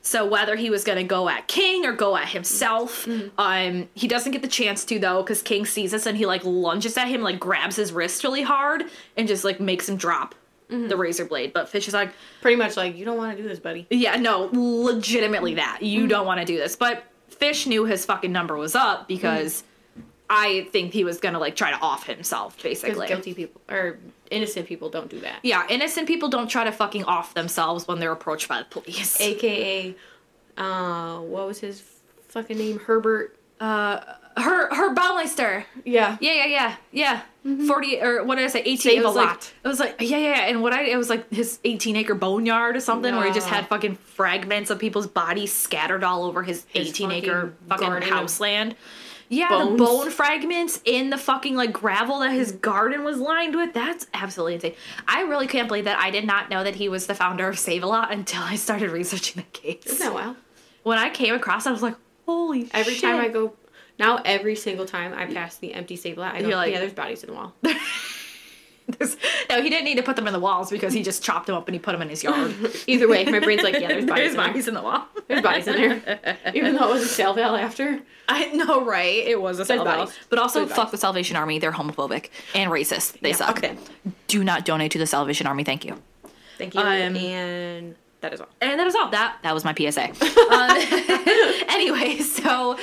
So whether he was gonna go at King or go at himself, um, he doesn't get the chance to though, because King sees this and he like lunges at him, like grabs his wrist really hard and just like makes him drop the razor blade. But Fish is like, Pretty much like you don't want to do this, buddy. yeah, no, legitimately that. You don't want to do this. But Fish knew his fucking number was up because I think he was gonna like try to off himself, basically. guilty people or innocent people don't do that. Yeah, innocent people don't try to fucking off themselves when they're approached by the police. AKA, uh, what was his fucking name? Herbert. Uh, her her Baumeister. Yeah. Yeah, yeah, yeah, yeah. Mm-hmm. Forty or what did I say? Eighteen. Save it was a like lot. it was like yeah, yeah. yeah. And what I it was like his eighteen acre boneyard or something where he just had fucking fragments of people's bodies scattered all over his, His eighteen acre fucking fucking house land. Yeah, bones. the bone fragments in the fucking like gravel that his garden was lined with. That's absolutely insane. I really can't believe that I did not know that he was the founder of Save a Lot until I started researching the case. Isn't that wild? When I came across, it, I was like, "Holy!" Every shit. time I go, now every single time I pass the empty save lot, I go, You're like- yeah, there's bodies in the wall. [laughs] There's- no, he didn't need to put them in the walls because he just chopped them up and he put them in his yard. [laughs] Either way, my brain's like, yeah, there's [laughs] bodies There's in there. bodies in the wall. There's bodies in there. Even though it was a sale val after. I know, right? It was a There's salvation, bodies. but also There's fuck bodies. the Salvation Army. They're homophobic and racist. They suck. fuck them. Do not donate to the Salvation Army. Thank you. Thank you. Um, and that is all. And that is all. That that was my PSA. uh, anyway, so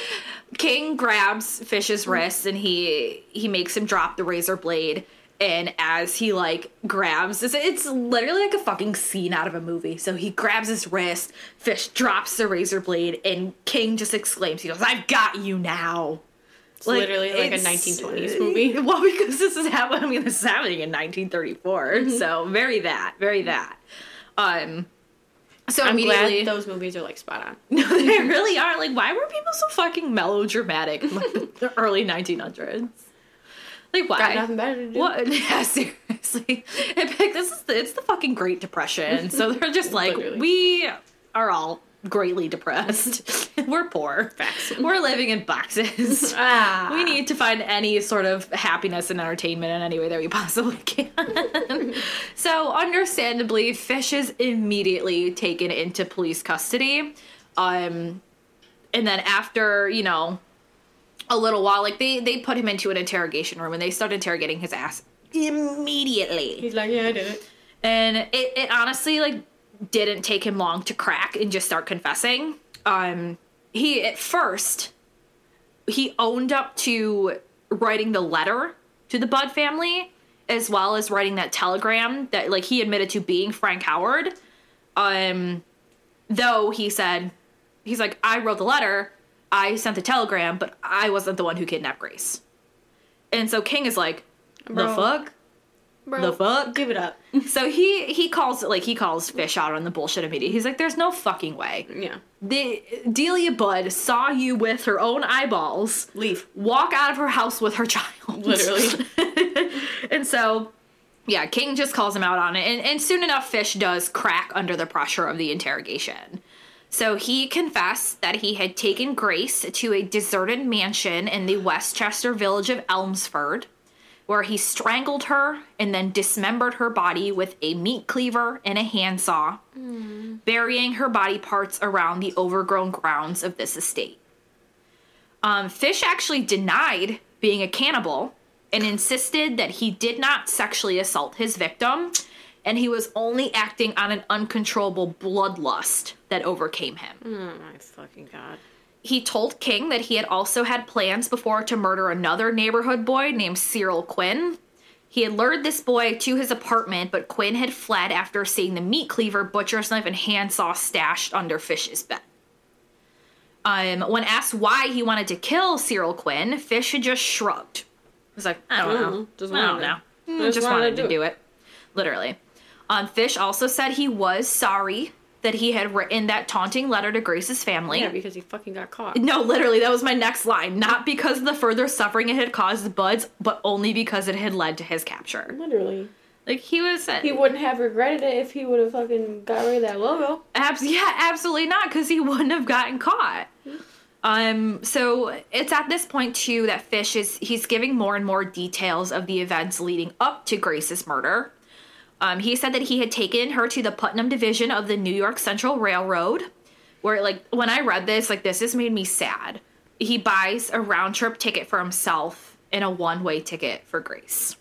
King grabs Fish's wrist and he he makes him drop the razor blade. And as he like grabs, it's, it's literally like a fucking scene out of a movie. So he grabs his wrist, Fish drops the razor blade, and King just exclaims, "He goes, I've got you now." It's literally like a 1920s movie. [laughs] Well, because this is happening. I mean, this is happening in 1934. Mm-hmm. So very that, very that. Um. So I'm immediately, glad those movies are like spot on. [laughs] no, they really are. Like, why were people so fucking melodramatic in like, [laughs] the, early 1900s? Like, why? Got nothing better to do. What? [laughs] Yeah, seriously. It, this is the, it's the fucking Great Depression. So they're just like, Literally. we are all greatly depressed. [laughs] We're poor. Facts. We're living in boxes. [laughs] Ah. We need to find any sort of happiness and entertainment in any way that we possibly can. [laughs] so, understandably, Fish is immediately taken into police custody. Um, and then after, you know, a little while, like they they put him into an interrogation room and they start interrogating his ass immediately. He's like, yeah, I did it. And it, it honestly like didn't take him long to crack and just start confessing. Um he at first he owned up to writing the letter to the Budd family as well as writing that telegram that like he admitted to being Frank Howard. Um though he said he's like I wrote the letter, I sent the telegram, but I wasn't the one who kidnapped Grace. And so King is like, the Bro. fuck? Bro, The fuck? Give it up. [laughs] So he he calls like he calls Fish out on the bullshit immediately. He's like, "There's no fucking way. Yeah. The Delia Budd saw you with her own eyeballs Leave. walk out of her house with her [laughs] child, Literally. [laughs] and so, yeah, King just calls him out on it, and, and soon enough, Fish does crack under the pressure of the interrogation. So he confessed that he had taken Grace to a deserted mansion in the Westchester village of Elmsford, where he strangled her and then dismembered her body with a meat cleaver and a handsaw, burying her body parts around the overgrown grounds of this estate. Um, Fish actually denied being a cannibal and insisted that he did not sexually assault his victim and he was only acting on an uncontrollable bloodlust that overcame him. Oh my fucking god. He told King that he had also had plans before to murder another neighborhood boy named Cyril Quinn. He had lured this boy to his apartment, but Quinn had fled after seeing the meat cleaver, butcher's knife, and handsaw stashed under Fish's bed. Um, when asked why he wanted to kill Cyril Quinn, Fish had just shrugged. He was like, I don't know. Mhm. Just I don't know. Just Just, wanted wanted to do do it. Literally. Um, Fish also said he was sorry that he had written that taunting letter to Grace's family. Yeah, because he fucking got caught. No, literally, that was my next line. Not because of the further suffering it had caused Budds, but only because it had led to his capture. Literally. Like he was, He wouldn't have regretted it if he would have fucking got rid of that logo. abs- [laughs] yeah, absolutely not, because he wouldn't have gotten caught. Um, so it's at this point too that Fish is he's giving more and more details of the events leading up to Grace's murder. Um, he said that he had taken her to the Putnam division of the New York Central Railroad, where like when I read this, like this has made me sad. He buys a round trip ticket for himself and a one way ticket for Grace.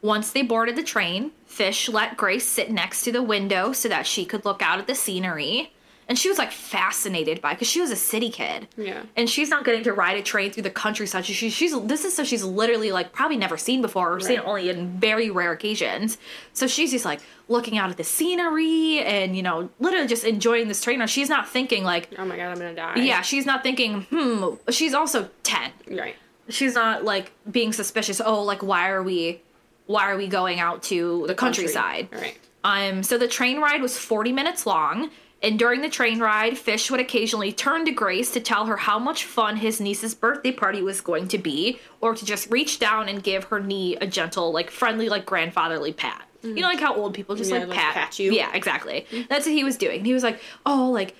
Once they boarded the train, Fish let Grace sit next to the window so that she could look out at the scenery. And she was like fascinated by because she was a city kid. Yeah. And she's not getting to ride a train through the countryside. She, she's this is so she's literally like probably never seen before or seen only in very rare occasions. So she's just like looking out at the scenery and you know literally just enjoying this train. Or she's not thinking like Oh my god, I'm gonna die. yeah, she's not thinking hmm. She's also ten. Right. She's not like being suspicious. Oh, like why are we, why are we going out to the countryside? Right. Um, so the train ride was 40 minutes long, and during the train ride, Fish would occasionally turn to Grace to tell her how much fun his niece's birthday party was going to be, or to just reach down and give her knee a gentle, like friendly, like grandfatherly pat. You know, like how old people just Yeah, like pat. pat you. Yeah, exactly. Mm-hmm. That's what he was doing. He was like, "Oh, like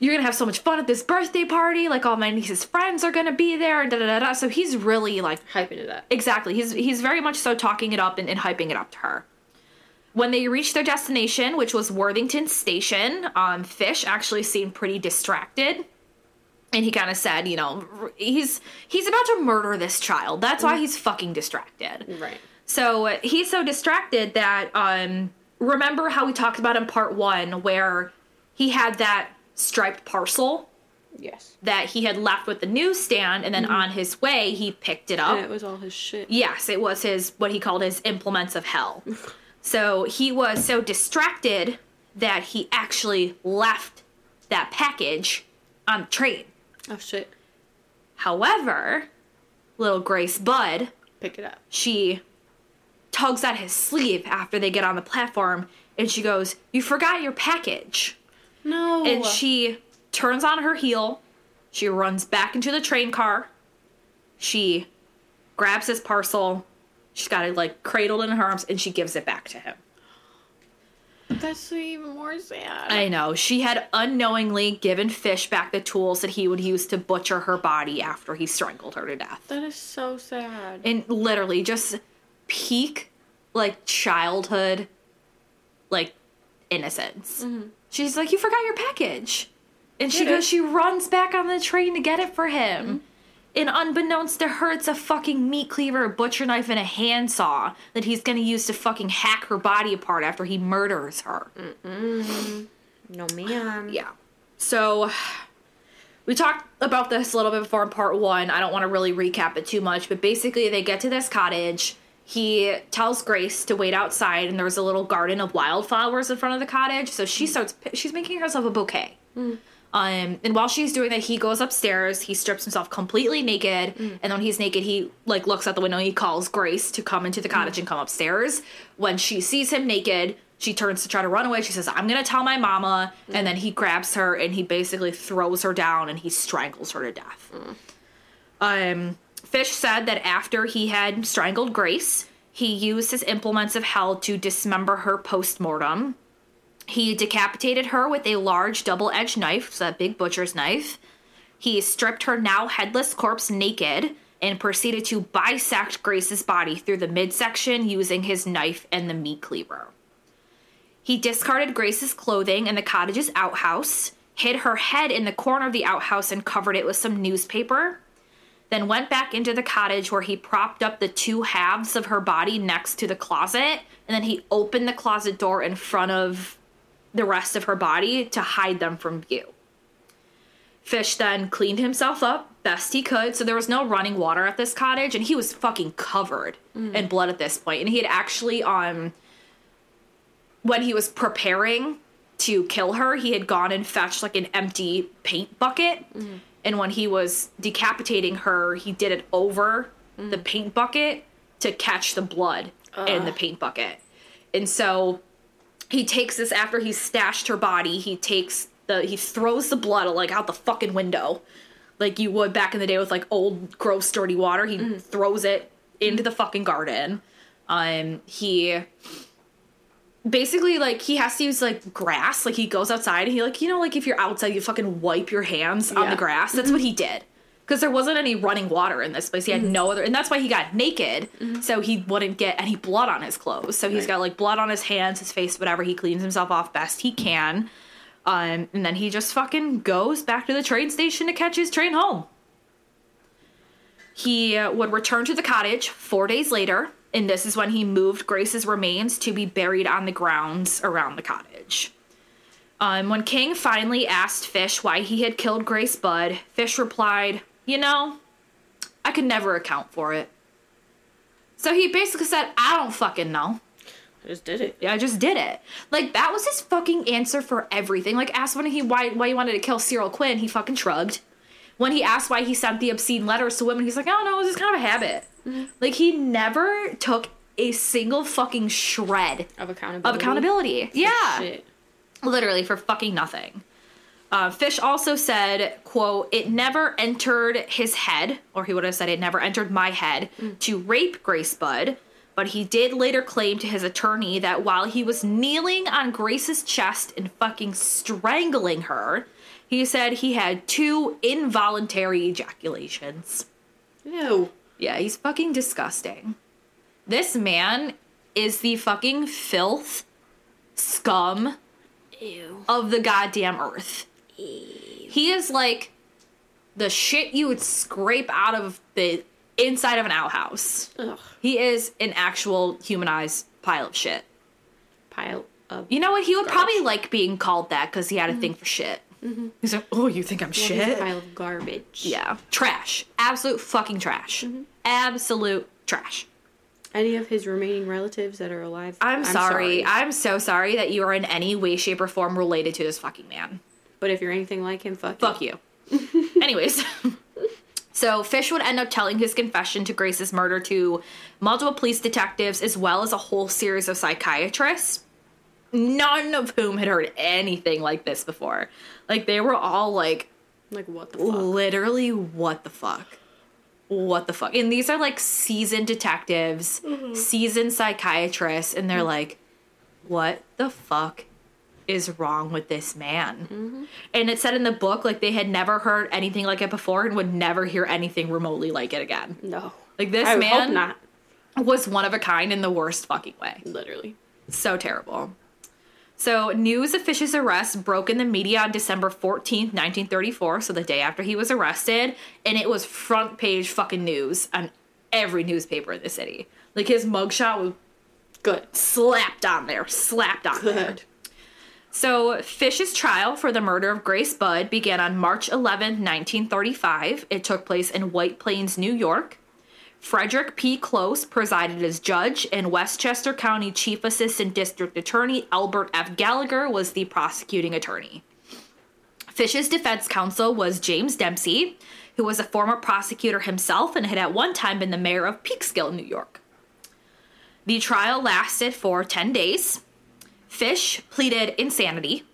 you're gonna have so much fun at this birthday party. Like all my niece's friends are gonna be there." And da da da da. So he's really like Hyping it up. Exactly. He's he's very much so talking it up and, and hyping it up to her. When they reached their destination, which was Worthington Station, um, Fish actually seemed pretty distracted, and he kind of said, you know, he's he's about to murder this child. That's why he's fucking distracted. Right. So he's so distracted that um, remember how we talked about in part one where he had that striped parcel Yes. that he had left with the newsstand, and then on his way he picked it up. And it was all his shit. Yes, it was his what he called his implements of hell. [laughs] so he was so distracted that he actually left that package on the train. Oh shit. However, little Grace Budd, Pick it up. she tugs at his sleeve after they get on the platform and she goes, You forgot your package. No. And she turns on her heel. She runs back into the train car. She grabs his parcel. She's got it like cradled in her arms and she gives it back to him. That's even more sad. I know. She had unknowingly given Fish back the tools that he would use to butcher her body after he strangled her to death. that is so sad. And literally just peak like childhood like innocence. Mm-hmm. She's like, You forgot your package. And she goes, it. she runs back on the train to get it for him. Mm-hmm. And unbeknownst to her, it's a fucking meat cleaver, a butcher knife, and a handsaw that he's gonna use to fucking hack her body apart after he murders her. no ma'am. [sighs] Yeah. So we talked about this a little bit before in part one. I don't want to really recap it too much, but basically they get to this cottage. He tells Grace to wait outside, and there's a little garden of wildflowers in front of the cottage. So she starts. She's making herself a bouquet. Mm. Um, and while she's doing that, he goes upstairs. He strips himself completely naked, and when he's naked, he like looks out the window. And he calls Grace to come into the cottage and come upstairs. When she sees him naked, she turns to try to run away. She says, "I'm gonna tell my mama," and then he grabs her and he basically throws her down and he strangles her to death. Um, Fish said that after he had strangled Grace, he used his implements of hell to dismember her post mortem. He decapitated her with a large double edged knife, so that big butcher's knife. He stripped her now headless corpse naked and proceeded to bisect Grace's body through the midsection using his knife and the meat cleaver. He discarded Grace's clothing in the cottage's outhouse, hid her head in the corner of the outhouse, and covered it with some newspaper. Then went back into the cottage where he propped up the two halves of her body next to the closet, and then he opened the closet door in front of the rest of her body to hide them from view. Fish then cleaned himself up best he could, so there was no running water at this cottage, and he was fucking covered mm. in blood at this point. And he had actually, um, when he was preparing to kill her, he had gone and fetched like an empty paint bucket. Mm. And when he was decapitating her, he did it over mm. the paint bucket to catch the blood in the paint bucket. And so he takes this after he's stashed her body, he takes the he throws the blood like out the fucking window. Like you would back in the day with like old gross dirty water. He throws it into the fucking garden. Um he basically like he has to use like grass like he goes outside and he like you know like if you're outside you fucking wipe your hands on the grass that's what he did because there wasn't any running water in this place. He had no other and that's why he got naked so he wouldn't get any blood on his clothes. So he's Right. got like blood on his hands his face whatever. He cleans himself off best he can um, and then he just fucking goes back to the train station to catch his train home. He uh, would return to the cottage four days later, and this is when he moved Grace's remains to be buried on the grounds around the cottage. Um, when King finally asked Fish why he had killed Grace Budd, Fish replied, You know, I could never account for it. So he basically said, I don't fucking know. I just did it. Yeah, I just did it. Like that was his fucking answer for everything. Like asked when he why why he wanted to kill Cyril Quinn, he fucking shrugged. When he asked why he sent the obscene letters to women, he's like, I don't know, it's just kind of a habit. Mm-hmm. Like he never took a single fucking shred Of accountability. of accountability. Yeah Shit. literally for fucking nothing. Uh, Fish also said, "quote It never entered his head, or he would have said it never entered my head to rape Grace Budd." But he did later claim to his attorney that while he was kneeling on Grace's chest and fucking strangling her, he said he had two involuntary ejaculations. Ew. Yeah, he's fucking disgusting. This man is the fucking filth, scum Ew. of the goddamn earth. He is like the shit you would scrape out of the inside of an outhouse. Ugh. He is an actual humanized pile of shit. Pile of. You know what? He would Garbage. probably like being called that because he had a mm-hmm. thing for shit. Mm-hmm. He's like, oh, you think I'm He's a shit? pile of garbage. Yeah, trash. Absolute fucking trash. Mm-hmm. Absolute trash. Any of his remaining relatives that are alive? I'm, sorry. I'm so sorry that you are in any way, shape, or form related to this fucking man. But if you're anything like him, fuck. Fuck you. [laughs] Anyways. [laughs] So Fish would end up telling his confession to Grace's murder to multiple police detectives as well as a whole series of psychiatrists, none of whom had heard anything like this before. Like they were all like. Like what the fuck? literally what the fuck? What the fuck? And these are like seasoned detectives, mm-hmm. seasoned psychiatrists and they're mm-hmm. like what the fuck is wrong with this man? Mm-hmm. And it said in the book like they had never heard anything like it before and would never hear anything remotely like it again. No. Like this I man was one of a kind in the worst fucking way. Literally. So terrible. So, news of Fish's arrest broke in the media on December 14th, 1934, so the day after he was arrested, and it was front page fucking news on every newspaper in the city. Like his mugshot was Good. slapped on there, slapped on there. So, Fish's trial for the murder of Grace Budd began on March 11, 1935. It took place in White Plains, New York. Frederick P. Close presided as judge, and Westchester County Chief Assistant District Attorney Albert F. Gallagher was the prosecuting attorney. Fish's defense counsel was James Dempsey, who was a former prosecutor himself and had at one time been the mayor of Peekskill, New York. The trial lasted for 10 days. Fish pleaded insanity,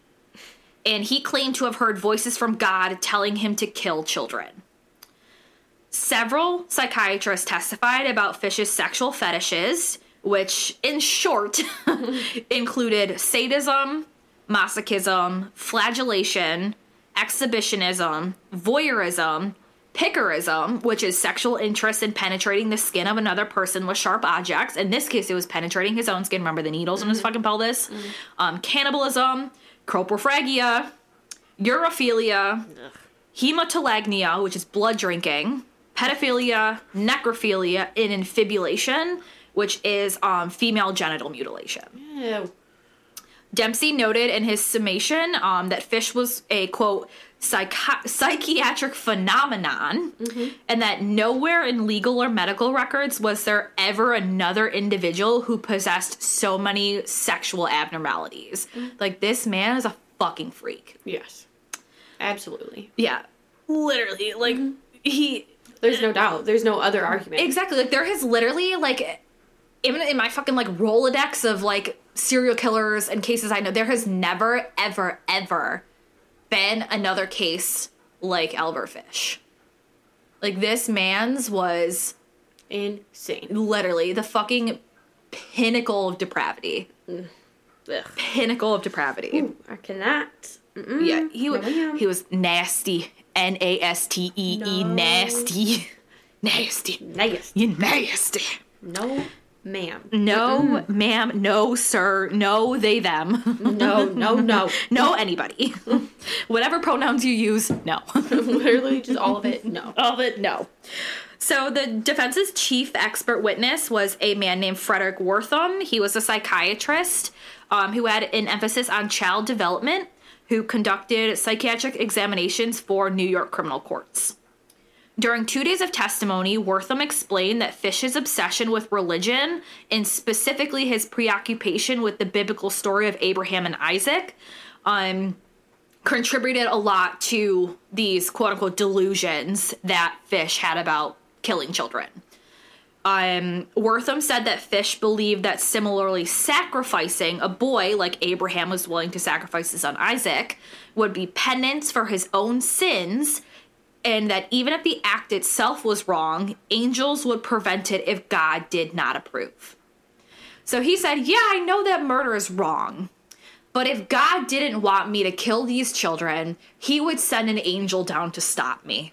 and he claimed to have heard voices from God telling him to kill children. Several psychiatrists testified about Fish's sexual fetishes, which, in short, [laughs] included sadism, masochism, flagellation, exhibitionism, voyeurism, piquerism, which is sexual interest in penetrating the skin of another person with sharp objects. In this case, it was penetrating his own skin. Remember the needles in his fucking pelvis? Um, cannibalism, coprophagia, urophilia, hematolagnia, which is blood drinking, pedophilia, necrophilia, and infibulation, which is um, female genital mutilation. Ew. Dempsey noted in his summation um, that Fish was a quote psychi- psychiatric phenomenon, mm-hmm. and that nowhere in legal or medical records was there ever another individual who possessed so many sexual abnormalities. Mm. Like this man is a fucking freak. Yes. Absolutely. Yeah, literally. Like mm-hmm. he There's no doubt. There's no other argument. Exactly. Like there has literally like even in my fucking like Rolodex of like serial killers and cases I know, there has never, ever, ever been another case like Albert Fish. Like this man's was Insane. literally the fucking pinnacle of depravity. Mm. Ugh. Pinnacle of depravity. Ooh, I cannot. Mm-mm. Yeah, he was ma'am. he was nasty. N A S T E E No. nasty. [laughs] Nasty. Nasty. You nasty. No, ma'am. No, ma'am. No, sir. No, they, them. [laughs] No, no, no. [laughs] no, anybody. [laughs] Whatever pronouns you use, no. Literally just all of it. No. All of it, no. So the defense's chief expert witness was a man named Frederick Wertham. He was a psychiatrist um, who had an emphasis on child development. who conducted psychiatric examinations for New York criminal courts. During two days of testimony, Wertham explained that Fish's obsession with religion, and specifically his preoccupation with the biblical story of Abraham and Isaac, um, contributed a lot to these quote unquote delusions that Fish had about killing children. Um, Wertham said that Fish believed that similarly sacrificing a boy like Abraham was willing to sacrifice his son Isaac would be penance for his own sins, and that even if the act itself was wrong, angels would prevent it if God did not approve. So he said, Yeah, I know that murder is wrong, but if God didn't want me to kill these children, he would send an angel down to stop me.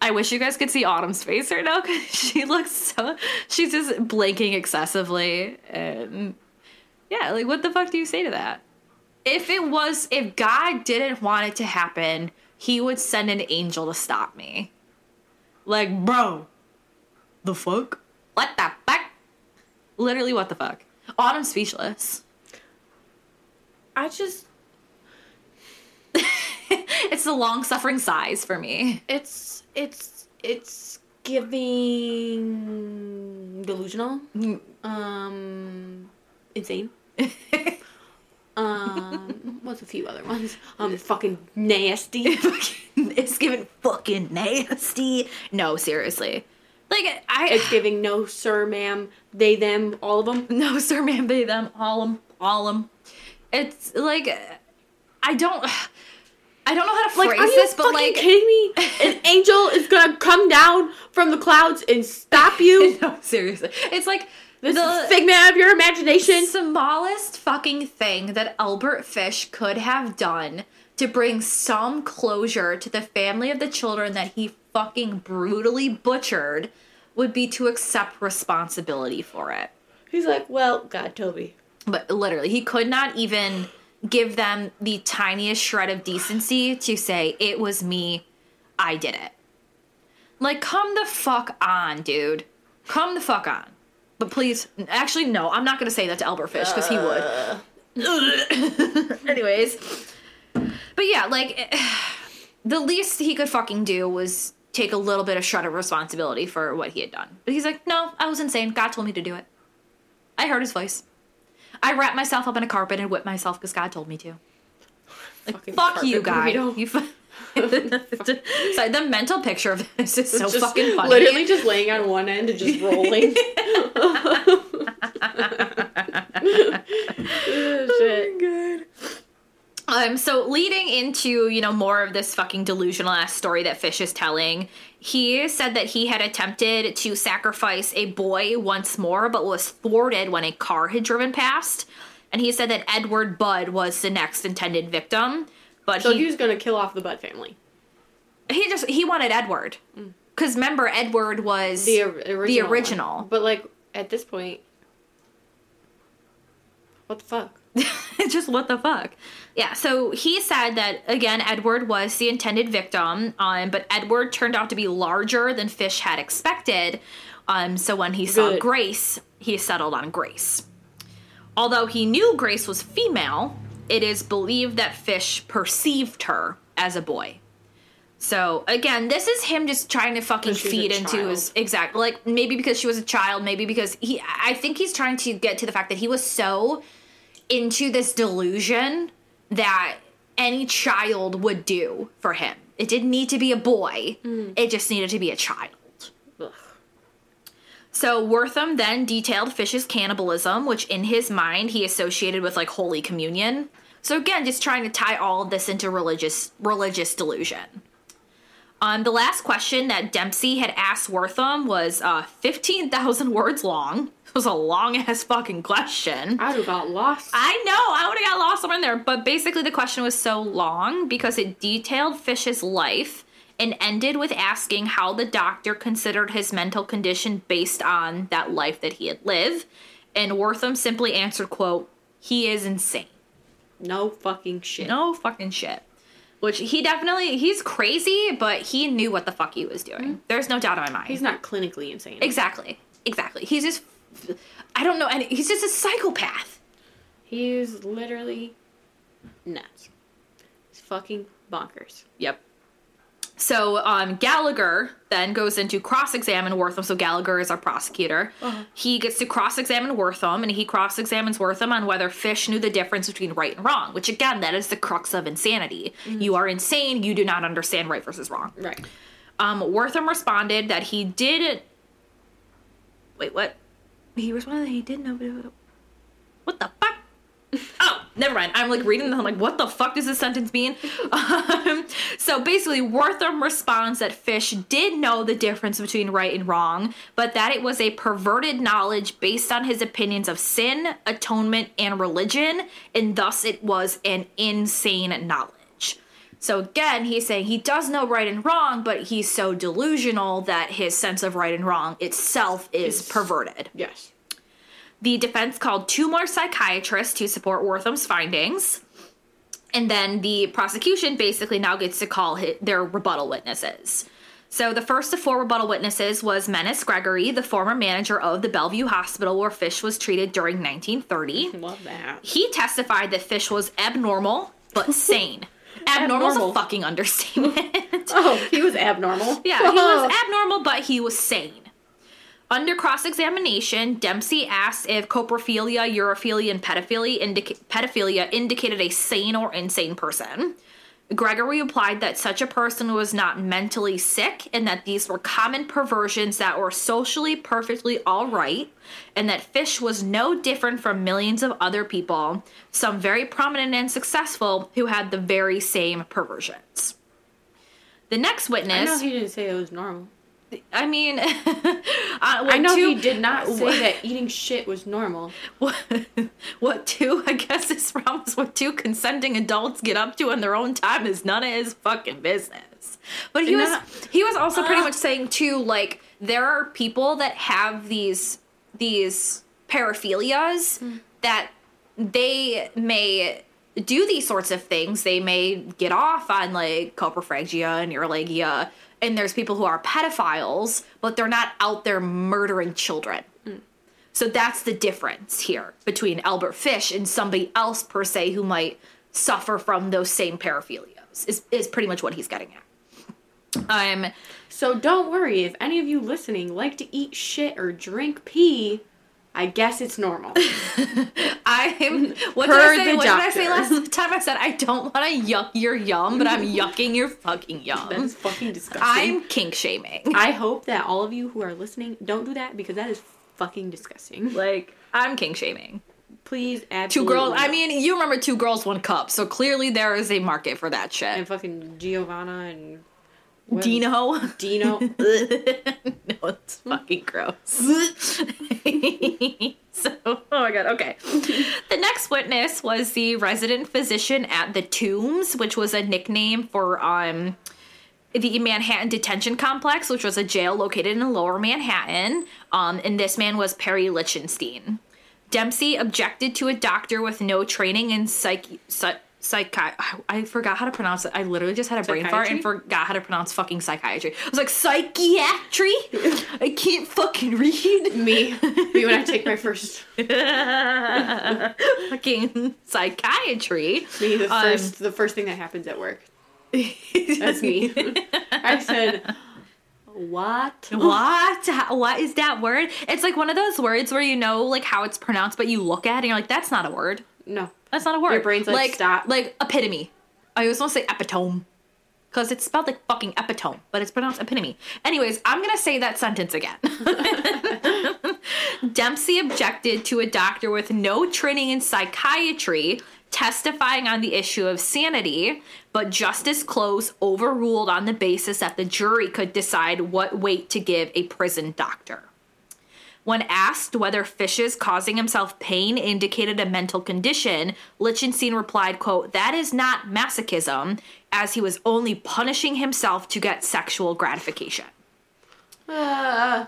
I wish you guys could see Autumn's face right now because [laughs] she looks so. She's just blinking excessively. And yeah, like, what the fuck do you say to that? If it was, if God didn't want it to happen, he would send an angel to stop me. Like, bro, the fuck? What the fuck? Literally, what the fuck? Autumn's speechless. I just [laughs] it's the long suffering sighs for me. it's it's it's giving delusional. Um insane. [laughs] um [laughs] what's a few other ones? [laughs] Um fucking nasty. [laughs] it's giving fucking nasty. No, seriously. Like I It's giving no sir ma'am, they them, all of them. no sir ma'am, they, them all of them all of them. It's like I don't [sighs] I don't know how to Like, phrase are you this, but like kidding me? An angel is gonna come down from the clouds and stop you. no, seriously. It's like This the figment of your imagination. smallest fucking thing that Albert Fish could have done to bring some closure to the family of the children that he fucking brutally butchered would be to accept responsibility for it. He's like, well, God, Toby. But literally, he could not even give them the tiniest shred of decency to say, it was me, I did it. Like, come the fuck on, dude. Come the fuck on. But please, actually, no, I'm not gonna say that to Albert Fish because he would. [laughs] Anyways. But yeah, like, [sighs] the least he could fucking do was take a little bit of shred of responsibility for what he had done. But he's like, no, I was insane. God told me to do it. I heard his voice. I wrapped myself up in a carpet and whipped myself because God told me to. Like, Fucking fuck you, burrito. You fu- [laughs] Sorry, the mental picture of this is so Just fucking funny. Literally just laying on one end and just rolling. [laughs] oh, shit. [laughs] Um, so leading into, you know, more of this fucking delusional ass story that Fish is telling, he said that he had attempted to sacrifice a boy once more, but was thwarted when a car had driven past. And he said that Edward Budd was the next intended victim. But So he, he was gonna kill off the Budd family. he just he wanted Edward. Because remember, Edward was The, original. the one. original. But like at this point, what the fuck? [laughs] just what the fuck yeah so he said that again edward was the intended victim um, but edward turned out to be larger than fish had expected um, so when he saw Good. grace he settled on grace although he knew grace was female it is believed that fish perceived her as a boy so again, this is him just trying to fucking Because she's a feed into child. his exact like maybe because she was a child, maybe because he I think he's trying to get to the fact that he was so into this delusion that any child would do for him. It didn't need to be a boy. Mm. It just needed to be a child. Ugh. So Wertham then detailed Fish's cannibalism, which in his mind he associated with like Holy Communion. So again, just trying to tie all of this into religious religious delusion. Um, the last question that Dempsey had asked Wertham was uh, 15,000 words long. It was a long ass fucking question. I would have got lost. I know, I would have got lost somewhere in there. But basically, the question was so long because it detailed Fish's life and ended with asking how the doctor considered his mental condition based on that life that he had lived. And Wertham simply answered, quote, he is insane. No fucking shit. No fucking shit. Which he definitely, he's crazy, but he knew what the fuck he was doing. Hmm? There's no doubt in my mind. He's not clinically insane. Exactly. Exactly. He's just, I don't know, and he's just a psychopath. He's literally nuts. It's fucking bonkers. Yep. So um, Gallagher then goes into cross-examine Wertham. So Gallagher is our prosecutor. He gets to cross-examine Wertham, and he cross-examines Wertham on whether Fish knew the difference between right and wrong. Which again, that is the crux of insanity. You are insane. You do not understand right versus wrong. Right. Um, Wertham responded that he did. Wait, what? He responded that he did know. What the fuck? [laughs] Oh, never mind. I'm like reading this. I'm like, what the fuck does this sentence mean? [laughs] Um, so basically, Wertham responds that Fish did know the difference between right and wrong, but that it was a perverted knowledge based on his opinions of sin, atonement, and religion, and thus it was an insane knowledge. So again, he's saying he does know right and wrong, but he's so delusional that his sense of right and wrong itself is Is- perverted. Yes. The defense called two more psychiatrists to support Wertham's findings. And then the prosecution basically now gets to call hi their rebuttal witnesses. So the first of four rebuttal witnesses was Menas Gregory, the former manager of the Bellevue Hospital where Fish was treated during 1930. Love that. He testified that Fish was abnormal but [laughs] sane. Abnormal is a fucking understatement. Oh, he was abnormal. [laughs] Yeah, he was oh. abnormal, but he was sane. Under cross examination, Dempsey asked if coprophilia, urophilia, and pedophilia, indica- pedophilia indicated a sane or insane person. Gregory replied that such a person was not mentally sick and that these were common perversions that were socially perfectly all right, and that Fish was no different from millions of other people, some very prominent and successful, who had the very same perversions. The next witness. I know he didn't say it was normal. I mean, [laughs] uh, I know two, he did not say what- that eating shit was normal. [laughs] What, what two? I guess his problem is what two consenting adults get up to in their own time is none of his fucking business. But he And was not- he was also pretty Ah. much saying too, like there are people that have these these paraphilias Hmm. that they may do these sorts of things. They may get off on like coprophagia and urolagnia, and there's people who are pedophiles, but they're not out there murdering children. So that's the difference here between Albert Fish and somebody else per se who might suffer from those same paraphilias. Is is pretty much what he's getting at. Um So don't worry if any of you listening like to eat shit or drink pee. I guess it's normal. [laughs] I'm what Per did I say? the What did I say last time? I said I don't want to yuck your yum, but I'm yucking your fucking [laughs] yum. That's fucking disgusting. I'm kink shaming. I hope that all of you who are listening don't do that because that is fucking disgusting. [laughs] Like I'm kink shaming. Please, Two girls. I mean, you remember two girls, one cup. So clearly there is a market for that shit. and fucking Giovanna and what- Dino. Dino. [laughs] no, it's fucking gross. [laughs] so, oh my god, okay. The next witness was the resident physician at the Tombs, which was a nickname for um the Manhattan Detention Complex, which was a jail located in lower Manhattan. Um, and this man was Perry Lichtenstein. Dempsey objected to a doctor with no training in psych. psych Psychi- I forgot how to pronounce it. I literally just had a brain fart and forgot how to pronounce fucking psychiatry. I was like, psychiatry? I can't fucking read. [laughs] Me. Me when I take my first. [laughs] fucking psychiatry. Me the Um, first. the first thing that happens at work. That's me. [laughs] I said, "What? What? What is that word? It's like one of those words where you know like how it's pronounced, but you look at it and you're like, that's not a word. No. That's not a word. Your brain's like, "Stop." Like epitome. I always want to say epitome. Because it's spelled like fucking epitome, but it's pronounced epitome. Anyways, I'm gonna say that sentence again. [laughs] Dempsey objected to a doctor with no training in psychiatry testifying on the issue of sanity, but Justice Close overruled on the basis that the jury could decide what weight to give a prison doctor. When asked whether Fish's causing himself pain indicated a mental condition, Lichtenstein replied, quote, that is not masochism, as he was only punishing himself to get sexual gratification. Uh,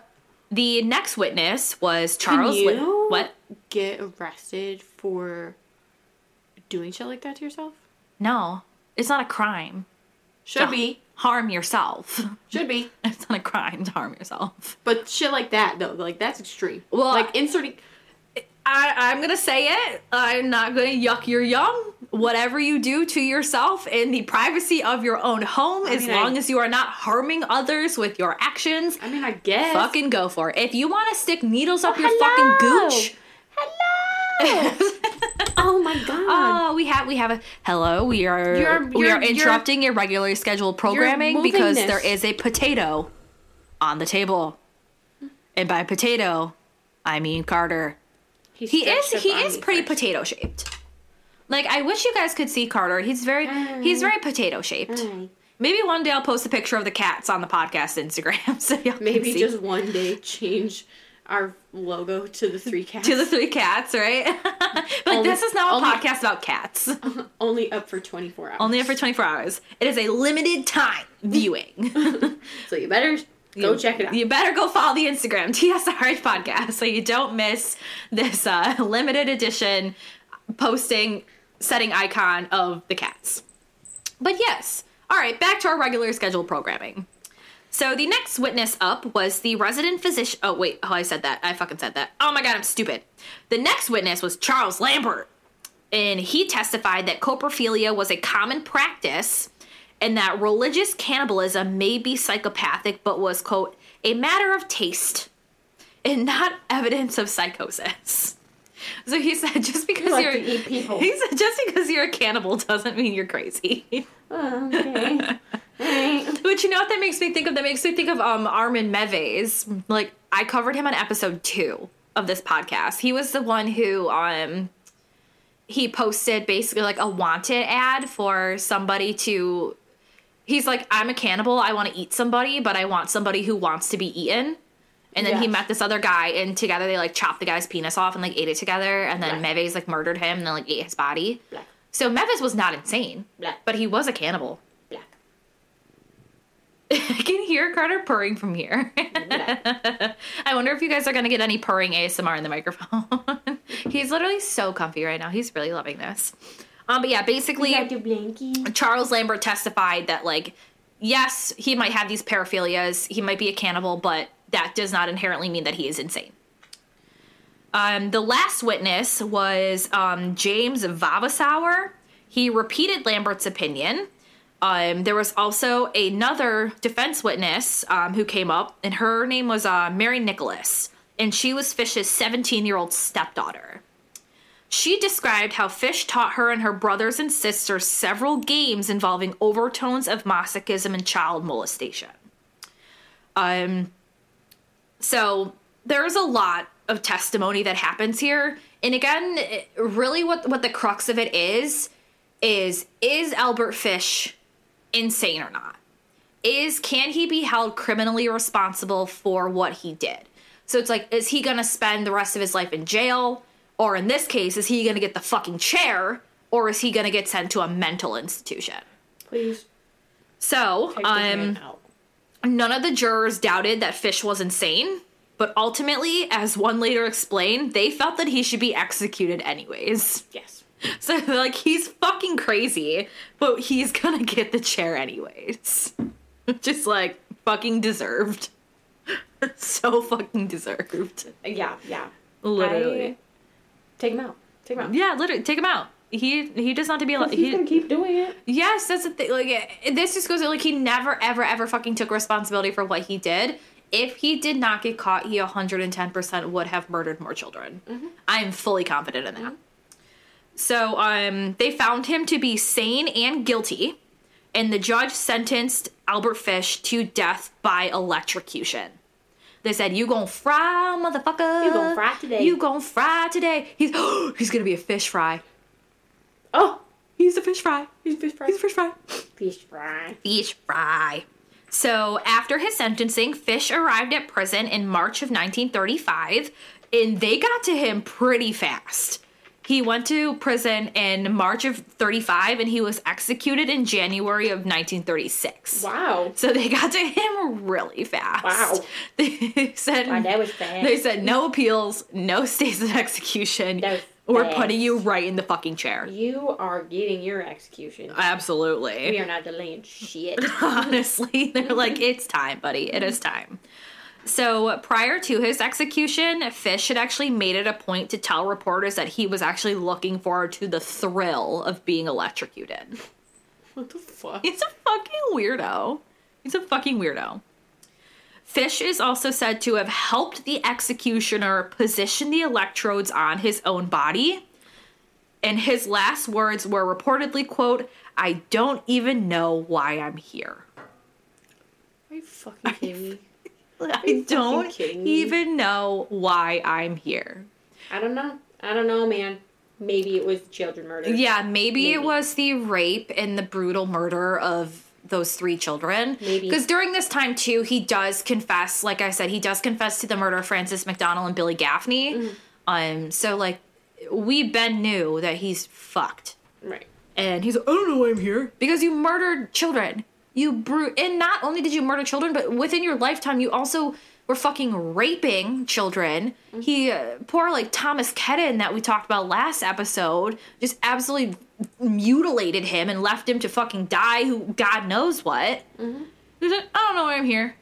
The next witness was can Charles. Li- what? get arrested for doing shit like that to yourself? No, it's not a crime. Should be. Harm yourself. Should be. [laughs] It's not a crime to harm yourself. But shit like that though, like that's extreme. Well, like inserting. I, I'm gonna say it. I'm not gonna yuck your yum. Whatever you do to yourself in the privacy of your own home, as mean, long I- as you are not harming others with your actions, I mean, I guess. fucking go for it. If you want to stick needles oh, up Oh, your hello. fucking gooch, Hello. [laughs] oh my god. Oh, we have we have a hello. We are You're- we are you're- interrupting your regularly scheduled programming because this. there is a potato on the table, and by potato, I mean Carter. He is he is pretty first. potato shaped. Like I wish you guys could see Carter. He's very he's mm. very potato shaped. Hi. Mm. Maybe one day I'll post a picture of the cats on the podcast Instagram [laughs] so y'all can Maybe just one day change our logo to the three cats. [laughs] to the three cats, right? [laughs] like Only- this is now a podcast about cats. [laughs] only up for 24 hours. Only up for 24 hours. It is a limited time viewing. So you better go You- check it out. You better go follow the Instagram TSRH podcast so you don't miss this uh, limited edition posting setting icon of the cats. But yes, all right, back to our regular scheduled programming. So the next witness up was the resident physician. Oh wait, oh I said that. I fucking said that. Oh my god, I'm stupid. The next witness was Charles Lambert, and he testified that coprophilia was a common practice, and that religious cannibalism may be psychopathic, but was quote a matter of taste, and not evidence of psychosis. So he said, just because like you're to eat people. he said, just because you're a cannibal doesn't mean you're crazy. Oh, okay. [laughs] [laughs] But you know what that makes me think of? That makes me think of um Armin Meiwes. Like I covered him on episode two of this podcast. He was the one who um he posted basically like a wanted ad for somebody to he's like, I'm a cannibal, I want to eat somebody, but I want somebody who wants to be eaten. And then he met this other guy and together they like chopped the guy's penis off and like ate it together and then Right. Meiwes like murdered him and then like ate his body. So Meiwes was not insane, but he was a cannibal. [laughs] I can hear Carter purring from here. [laughs] I wonder if you guys are going to get any purring ASMR in the microphone. [laughs] He's literally so comfy right now. He's really loving this. Um, but yeah, basically. Charles Lambert testified that, like, yes, he might have these paraphilias, he might be a cannibal, but that does not inherently mean that he is insane. Um, the last witness was um, James Vavasour. He repeated Lambert's opinion. Um, there was also another defense witness um, who came up, and her name was uh, Mary Nicholas, and she was Fish's 17 year old stepdaughter. She described how Fish taught her and her brothers and sisters several games involving overtones of masochism and child molestation. Um, so there's a lot of testimony that happens here, and again, really, what what the crux of it is is is Albert Fish insane or not? Is can he be held criminally responsible for what he did? So it's like, is he gonna spend the rest of his life in jail? Or in this case, is he gonna get the fucking chair? Or is he gonna get sent to a mental institution? Please So, take this man um, none of the jurors doubted that Fish was insane, but ultimately, as one later explained, they felt that he should be executed anyways. Yes. [laughs] So like, he's fucking crazy, but he's gonna get the chair anyways. [laughs] Just like fucking deserved. [laughs] so fucking deserved. Yeah, yeah. Literally. I- take him out. Take him out. Yeah, literally, take him out. He he does not to be allowed. He's He, gonna keep doing it. yes, that's the thing. Like this just goes like he never ever ever fucking took responsibility for what he did. If he did not get caught, he 110% would have murdered more children. Mm-hmm. I'm fully confident in that. So um, they found him to be sane and guilty, and the judge sentenced Albert Fish to death by electrocution. They said, "You gon' fry, motherfucker. You gon' fry today." You gon' fry today." He's [gasps] he's gonna be a fish fry. Oh, He's a fish fry. he's a fish fry. He's a fish fry. Fish fry. Fish fry. So after his sentencing, Fish arrived at prison in March of 1935, and they got to him pretty fast. He went to prison in March of 35 and he was executed in January of 1936. Wow. So they got to him really fast. Wow. [laughs] They said Wow, that was fast. They said no appeals, no stays of execution. That We're putting you right in the fucking chair. You are getting your execution. Absolutely. We are not delaying shit. [laughs] Honestly, they're like, it's time, buddy. It is time. So prior to his execution, Fish had actually made it a point to tell reporters that he was actually looking forward to the thrill of being electrocuted. What the fuck? He's a fucking weirdo. He's a fucking weirdo. Fish is also said to have helped the executioner position the electrodes on his own body. And his last words were reportedly, quote, I don't even know why I'm here. Are you fucking kidding me? [laughs] I don't even know why I'm here. I don't know. I don't know, man. Maybe it was children murder. Yeah, maybe, it was the rape and the brutal murder of those three children. Maybe. Because during this time, too, he does confess, like I said, he does confess to the murder of Francis McDonnell and Billy Gaffney. Mm-hmm. Um, so, like, we Ben knew that he's fucked. Right. And he's like, I don't know why I'm here. Because you murdered children. You bru- and not only did you murder children, but within your lifetime, you also were fucking raping children. He, uh, poor like Thomas Kedden that we talked about last episode, just absolutely mutilated him and left him to fucking die. Who God knows what. He's like, I don't know why I'm here.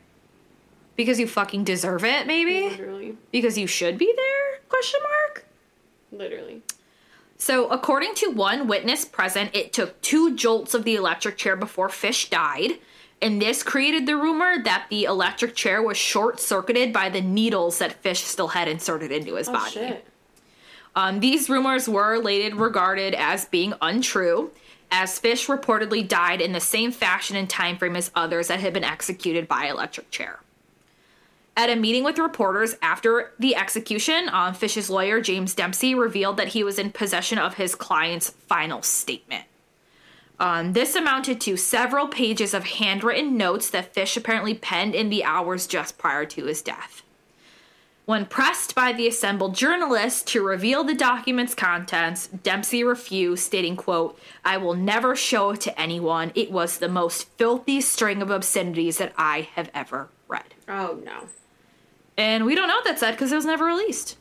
Because you fucking deserve it, maybe. Literally. Because you should be there? Question mark. Literally. So, according to one witness present, it took two jolts of the electric chair before Fish died. And this created the rumor that the electric chair was short circuited by the needles that Fish still had inserted into his Oh body. shit. Um, these rumors were later regarded as being untrue, as Fish reportedly died in the same fashion and time frame as others that had been executed by electric chair. At a meeting with reporters after the execution, um, Fish's lawyer, James Dempsey, revealed that he was in possession of his client's final statement. Um, this amounted to several pages of handwritten notes that Fish apparently penned in the hours just prior to his death. When pressed by the assembled journalists to reveal the document's contents, Dempsey refused, stating, quote, I will never show it to anyone. It was the most filthy string of obscenities that I have ever read. Oh no. And we don't know what that said because it was never released.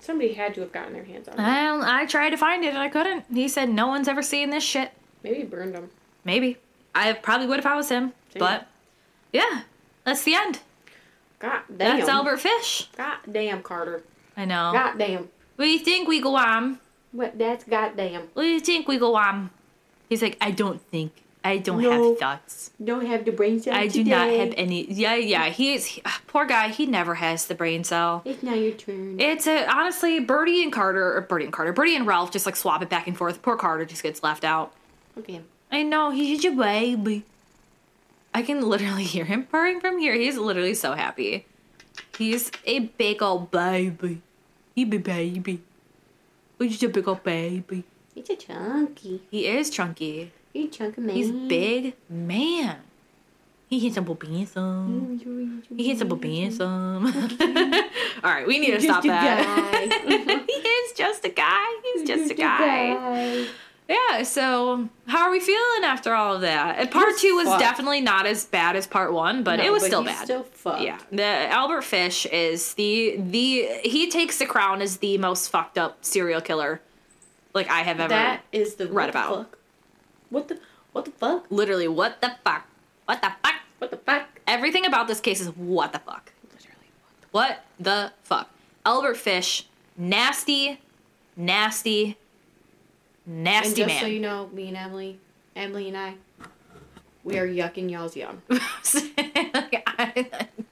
Somebody had to have gotten their hands on it. Well, I tried to find it and I couldn't. He said no one's ever seen this shit. Maybe he burned them. Maybe. I probably would if I was him. But yeah, that's the end. God damn. That's Albert Fish. God damn, Carter. I know. God damn. We think we go on? What? That's goddamn. What do think we go on? He's like, I don't think. I don't No. have thoughts. Don't have the brain cell I do not have any. Yeah, yeah. He is. He, ah, poor guy. He never has the brain cell. It's now your turn. It's a, honestly Birdie and Carter, or Birdie and Carter, Birdie and Ralph just like swap it back and forth. Poor Carter just gets left out. Okay. I know he's your baby. I can literally [laughs] hear him purring from here. He's literally so happy. He's a big old baby. He be baby. He's a big old baby. He's a chunky. He is chunky. He's a man. He's big man. He hits some mm, some. He hits some [laughs] some. [laughs] All right, we need to stop that. [laughs] he is just a guy. He's just a guy. Yeah. So, how are we feeling after all of that? And Part He's two was fucked. definitely not as bad as part one, but it was still he's bad. Still fucked. yeah, the Albert Fish is the the he takes the crown as the most fucked up serial killer like I have ever. That is the read about. What the what the fuck? literally, what the fuck? What the fuck? What the fuck? Everything about this case is what the fuck? Literally. What the fuck? Albert Fish, nasty, nasty, And nasty just man. so you know, me and Emily, Emily and I, we are yucking y'all's yum. [laughs] I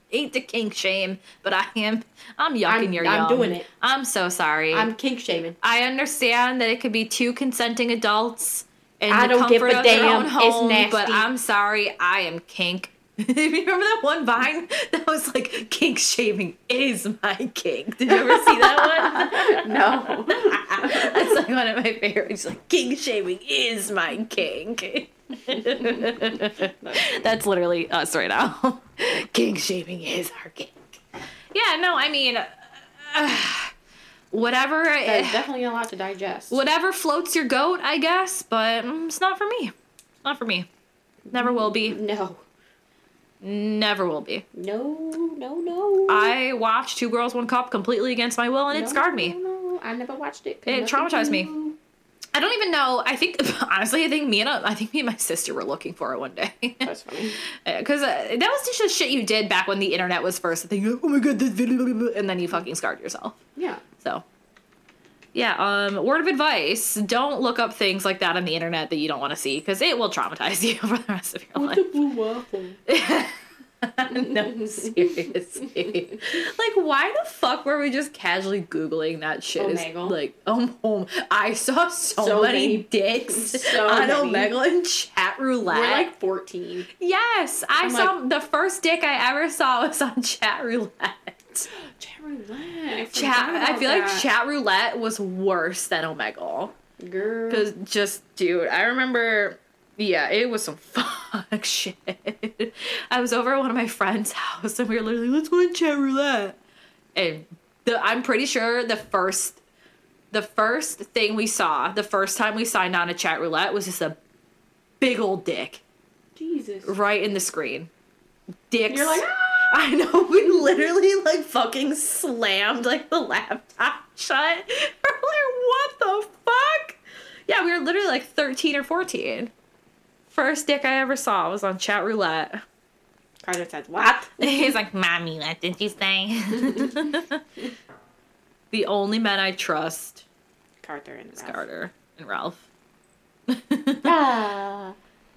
hate to kink shame, but I am. I'm yucking I'm- your I'm yum. doing it. I'm so sorry. I'm kink shaming. I understand that it could be two consenting adults in I don't give a damn. own It's home, nasty. but I'm sorry. I am kink. [laughs] If you remember that one vine that was like kink shaving is my kink? Did you ever see that one? [laughs] No. [laughs] That's like one of my favorites. Like kink shaving is my kink. That's literally us right now. kink shaving is our kink. Yeah, no, I mean, uh, whatever. There's definitely a lot to digest. whatever floats your goat, I guess, but mm, it's not for me. Not for me. Never will be. No. Never will be. No, no, no. I watched Two Girls, One Cup completely against my will, and it No, scarred me. No, no, I never watched it. It traumatized me. I don't even know. I think [laughs] honestly, I think me and I think me and my sister were looking for it one day. That's funny. [laughs] Because uh, that was just the shit you did back when the internet was first. I think, oh my god, this video, and then you fucking scarred yourself. Yeah. So, yeah. Um, word of advice: don't look up things like that on the internet that you don't want to see because it will traumatize [laughs] you for the rest of your life. blue waffle? [laughs] no, seriously. like, why the fuck were we just casually googling that shit? Is, Omegle. like, oh, oh, I saw so, So many, many. dicks [laughs] So on many. Omegle and chat roulette. We're like 14. yes, I I'm saw like- the first dick I ever saw was on chat roulette. Chat roulette. Chat, I feel about like chat roulette was worse than Omegle. Girl. Cause just dude, I remember yeah, it was some [laughs] fuck shit. I was over at one of my friends' [laughs] house and we were literally, let's go on chat roulette. And the I'm pretty sure the first the first thing we saw, the first time we signed on to chat roulette was just a big old dick Jesus. right in the screen. Dicks. You're like, "Ah!" I know we literally like fucking slammed like the laptop shut. [laughs] We're like, what the fuck? Yeah, we were literally like 13 or 14. First dick I ever saw was on chat roulette. Carter says, what? [laughs] He's like, Mommy, what did you say? [laughs] the only men I trust Carter and is Ralph. Carter and Ralph. Ah.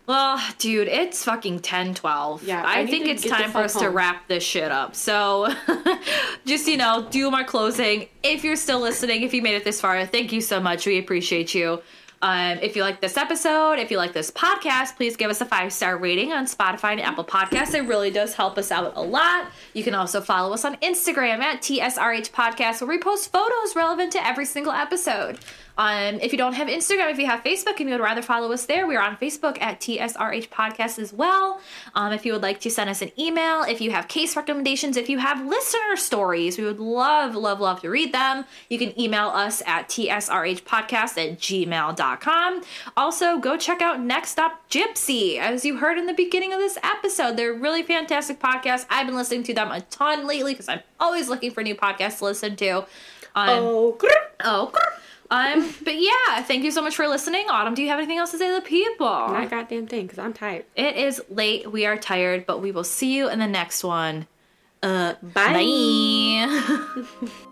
Well, dude, it's fucking 10 12. Yeah, I, I think it's time for us to wrap this shit up. So, [laughs] just, you know, do my closing. If you're still listening, if you made it this far, thank you so much. We appreciate you. Um, if you like this episode, if you like this podcast, please give us a five star rating on Spotify and Apple Podcasts. It really does help us out a lot. You can also follow us on Instagram at TSRH Podcast, where we post photos relevant to every single episode. Um, if you don't have Instagram, if you have Facebook and you would rather follow us there, we are on Facebook at TSRH Podcast as well. Um, if you would like to send us an email, if you have case recommendations, if you have listener stories, we would love, love, love to read them. You can email us at tsrhpodcast at gmail.com. Also, go check out Next Stop Gypsy. As you heard in the beginning of this episode, they're a really fantastic podcasts. I've been listening to them a ton lately because I'm always looking for new podcasts to listen to. Um, Oh, grr. Oh, um, but yeah, thank you so much for listening. Autumn, do you have anything else to say to the people? Not goddamn thing, because I'm tired. It is late. We are tired, but we will see you in the next one. Uh, Bye. bye. [laughs]